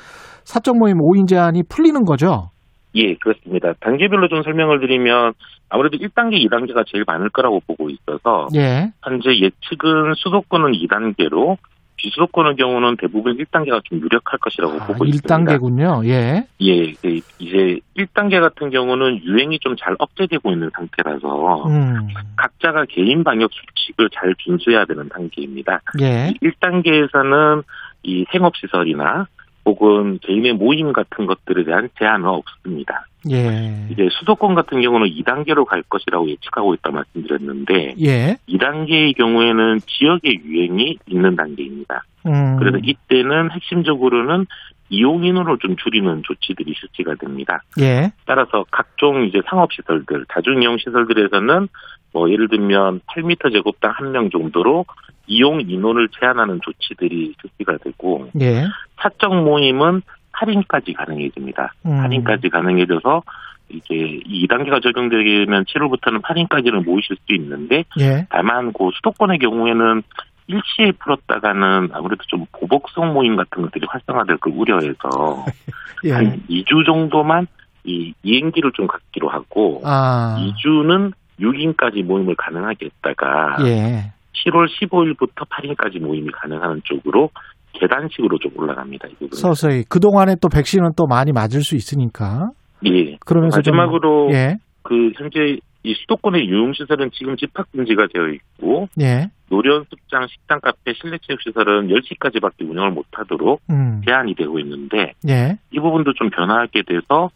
사적 모임 5인 제한이 풀리는 거죠. 예, 그렇습니다. 단계별로 좀 설명을 드리면 아무래도 1단계, 2단계가 제일 많을 거라고 보고 있어서 예. 현재 예측은 수도권은 2단계로 비수도권의 경우는 대부분 1단계가 좀 유력할 것이라고 아, 보고 있습니다. 1단계군요. 예. 예, 그 이제 1단계 같은 경우는 유행이 좀 잘 억제되고 있는 상태라서 음. 각자가 개인 방역 수칙을 잘 준수해야 되는 단계입니다. 예. 1단계에서는 이 생업시설이나 혹은 개인의 모임 같은 것들에 대한 제한은 없습니다. 예. 이제 수도권 같은 경우는 2단계로 갈 것이라고 예측하고 있다 말씀드렸는데 예. 2단계의 경우에는 지역의 유행이 있는 단계입니다. 음. 그래서 이때는 핵심적으로는 이용 인원을 좀 줄이는 조치들이 실시가 됩니다. 예. 따라서 각종 이제 상업 시설들, 다중 이용 시설들에서는 뭐 예를 들면 8m 제곱당 한 명 정도로 이용 인원을 제한하는 조치들이 실시가 되고 예. 사적 모임은 할인까지 가능해집니다. 음. 할인까지 가능해져서 이제 2단계가 적용되면 7월부터는 할인까지는 모이실 수 있는데 예. 다만 그 수도권의 경우에는 일시에 풀었다가는 아무래도 좀 보복성 모임 같은 것들이 활성화될 걸 우려해서 (laughs) 예. 한 2주 정도만 이 이행기를 좀 갖기로 하고 아. 2주는 6인까지 모임을 가능하게 했다가 예. 7월 15일부터 8일까지 모임이 가능한 쪽으로 계단식으로 좀 올라갑니다. 이 부분은. 서서히 그 동안에 또 백신은 또 많이 맞을 수 있으니까. 예. 그러면서 좀- 마지막으로 예. 그 현재 이 수도권의 유흥시설은 지금 집합 금지가 되어 있고 예. 노련습장, 식당, 카페, 실내 체육시설은 10시까지밖에 운영을 못하도록 음. 제한이 되고 있는데 예. 이 부분도 좀 변화하게 돼서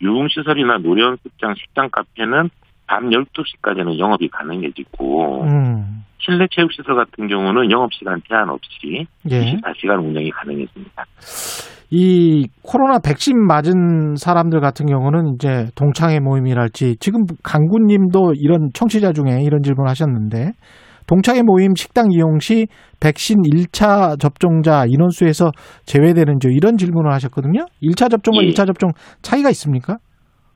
유흥시설이나 노련습장, 식당, 카페는 밤 12시까지는 영업이 가능해지고 음. 실내 체육시설 같은 경우는 영업시간 제한 없이 예. 24시간 운영이 가능해집니다. 이 코로나 백신 맞은 사람들 같은 경우는 이제 동창회 모임이랄지 지금 강구님도 이런 청취자 중에 이런 질문 하셨는데 동창회 모임 식당 이용 시 백신 1차 접종자 인원수에서 제외되는지 이런 질문을 하셨거든요. 1차 접종과 예. 2차 접종 차이가 있습니까?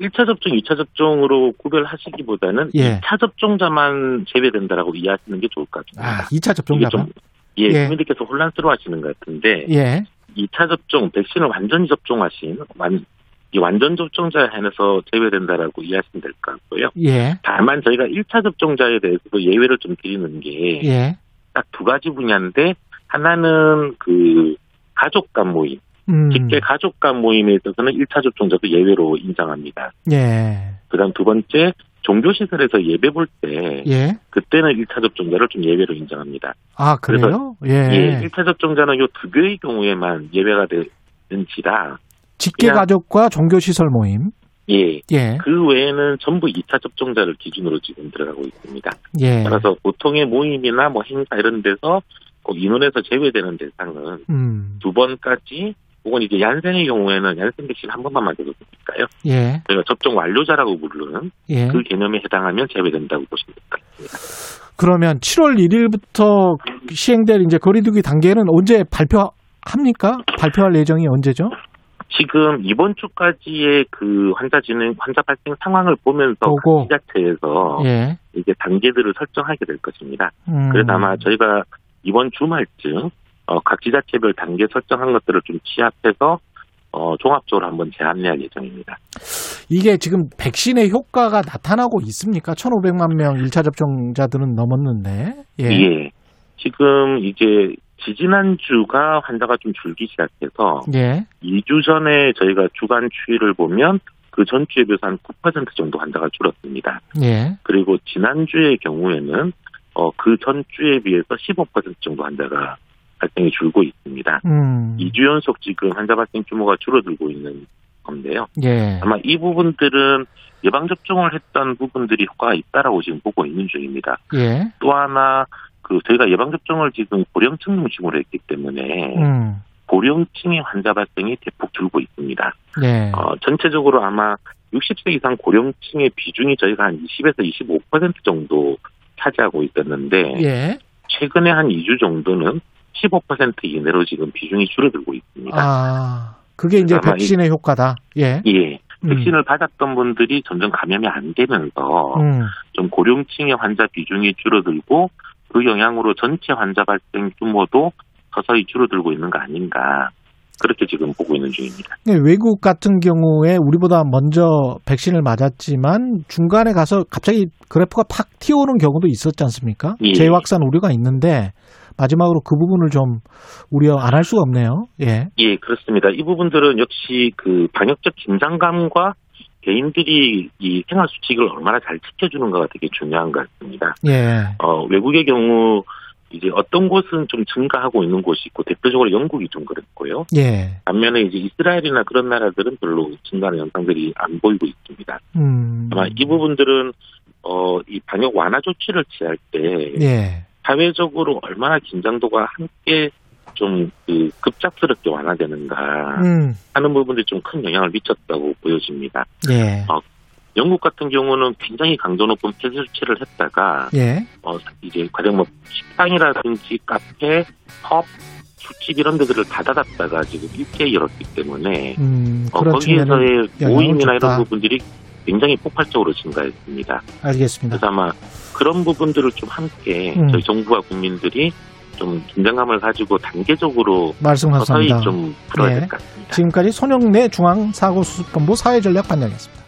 1차 접종, 2차 접종으로 구별하시기보다는 예. 2차 접종자만 제외된다라고 이해하시는 게 좋을 것 같습니다. 아, 2차 이게 접종자만. 좀 예, 예. 국민들께서 혼란스러워 하시는 것 같은데 예. 2차 접종, 백신을 완전히 접종하신 완, 이 완전 접종자에 한해서 제외된다라고 이해하시면 될 것 같고요. 예. 다만 저희가 1차 접종자에 대해서도 예외를 좀 드리는 게딱두 예. 가지 분야인데 하나는 그 가족 간 모임, 음. 직계 가족 간 모임에 있어서는 1차 접종자도 예외로 인정합니다. 예. 그다음 두 번째 종교시설에서 예배 볼 때 예. 그때는 1차 접종자를 좀 예외로 인정합니다. 아, 그래요? 예. 예, 1차 접종자는 요 두 개의 경우에만 예외가 되는지라 직계 그냥- 가족과 종교 시설 모임. 예. 예. 그 외에는 전부 2차 접종자를 기준으로 지금 들어가고 있습니다. 예. 따라서 보통의 모임이나 뭐 행사 이런 데서 꼭 인원에서 제외되는 대상은 음. 두 번까지 혹은 이제 얀센의 경우에는 얀센 백신 한 번만 맞아도 되니까요. 예. 저희가 접종 완료자라고 부르는 예. 그 개념에 해당하면 제외된다고 보시면 될 것 같습니다. 그러면 7월 1일부터 시행될 이제 거리두기 단계는 언제 발표합니까? 발표할 예정이 언제죠? 지금 이번 주까지의 그 환자 진행, 환자 발생 상황을 보면서 보고. 각 지자체에서 예. 이제 단계들을 설정하게 될 것입니다. 음. 그래서 아마 저희가 이번 주말쯤 어, 각 지자체별 단계 설정한 것들을 좀 취합해서 어, 종합적으로 한번 재안내할 예정입니다. 이게 지금 백신의 효과가 나타나고 있습니까? 1,500만 명 1차 접종자들은 넘었는데. 예. 예. 지금 이제 지지난주가 환자가 좀 줄기 시작해서 예. 2주 전에 저희가 주간 추이를 보면 그 전주에 비해서 한 9% 정도 환자가 줄었습니다. 예. 그리고 지난주의 경우에는 어, 그 전주에 비해서 15% 정도 환자가 발생이 줄고 있습니다. 음. 2주 연속 지금 환자 발생 규모가 줄어들고 있는 건데요. 예. 아마 이 부분들은 예방접종을 했던 부분들이 효과가 있다라고 지금 보고 있는 중입니다. 예. 또 하나, 그, 저희가 예방접종을 지금 고령층 중심으로 했기 때문에, 음. 고령층의 환자 발생이 대폭 줄고 있습니다. 예. 어, 전체적으로 아마 60세 이상 고령층의 비중이 저희가 한 20에서 25% 정도 차지하고 있었는데, 예. 최근에 한 2주 정도는 15% 이내로 지금 비중이 줄어들고 있습니다. 아. 그게 이제 이- 백신의 효과다. 예. 예. 음. 백신을 받았던 분들이 점점 감염이 안 되면서 음. 좀 고령층의 환자 비중이 줄어들고 그 영향으로 전체 환자 발생 규모도 서서히 줄어들고 있는 거 아닌가 그렇게 지금 보고 있는 중입니다. 네, 외국 같은 경우에 우리보다 먼저 백신을 맞았지만 중간에 가서 갑자기 그래프가 팍 튀어오는 경우도 있었지 않습니까? 예. 재확산 우려가 있는데 마지막으로 그 부분을 좀 우려 안 할 수가 없네요. 예. 예, 그렇습니다. 이 부분들은 역시 그 방역적 긴장감과 개인들이 이 생활 수칙을 얼마나 잘 지켜주는가가 되게 중요한 것 같습니다. 예. 어, 외국의 경우 이제 어떤 곳은 좀 증가하고 있는 곳이 있고 대표적으로 영국이 좀 그랬고요. 예. 반면에 이제 이스라엘이나 그런 나라들은 별로 증가하는 현상들이 안 보이고 있습니다. 음. 아마 이 부분들은 어, 이 방역 완화 조치를 취할 때 예. 사회적으로 얼마나 긴장도가 함께 좀 그 급작스럽게 완화되는가 음. 하는 부분들이 좀 큰 영향을 미쳤다고 보여집니다. 예. 어, 영국 같은 경우는 굉장히 강도 높은 폐쇄 조치를 했다가 예. 어, 이제 가령 뭐 식당이라든지 카페, 펍, 술집 이런 데들을 다 닫았다가 지금 일제 열었기 때문에 음, 어, 거기에서의 모임이나. 이런 부분들이 굉장히 폭발적으로 증가했습니다. 알겠습니다. 그래서 아마 그런 부분들을 좀 함께 음. 저희 정부와 국민들이 좀 긴장감을 가지고 단계적으로 말씀 서서히 감사합니다. 좀 풀어야 예. 될것 같습니다. 지금까지 손영래 중앙사고수습본부 사회전략 반장이었습니다.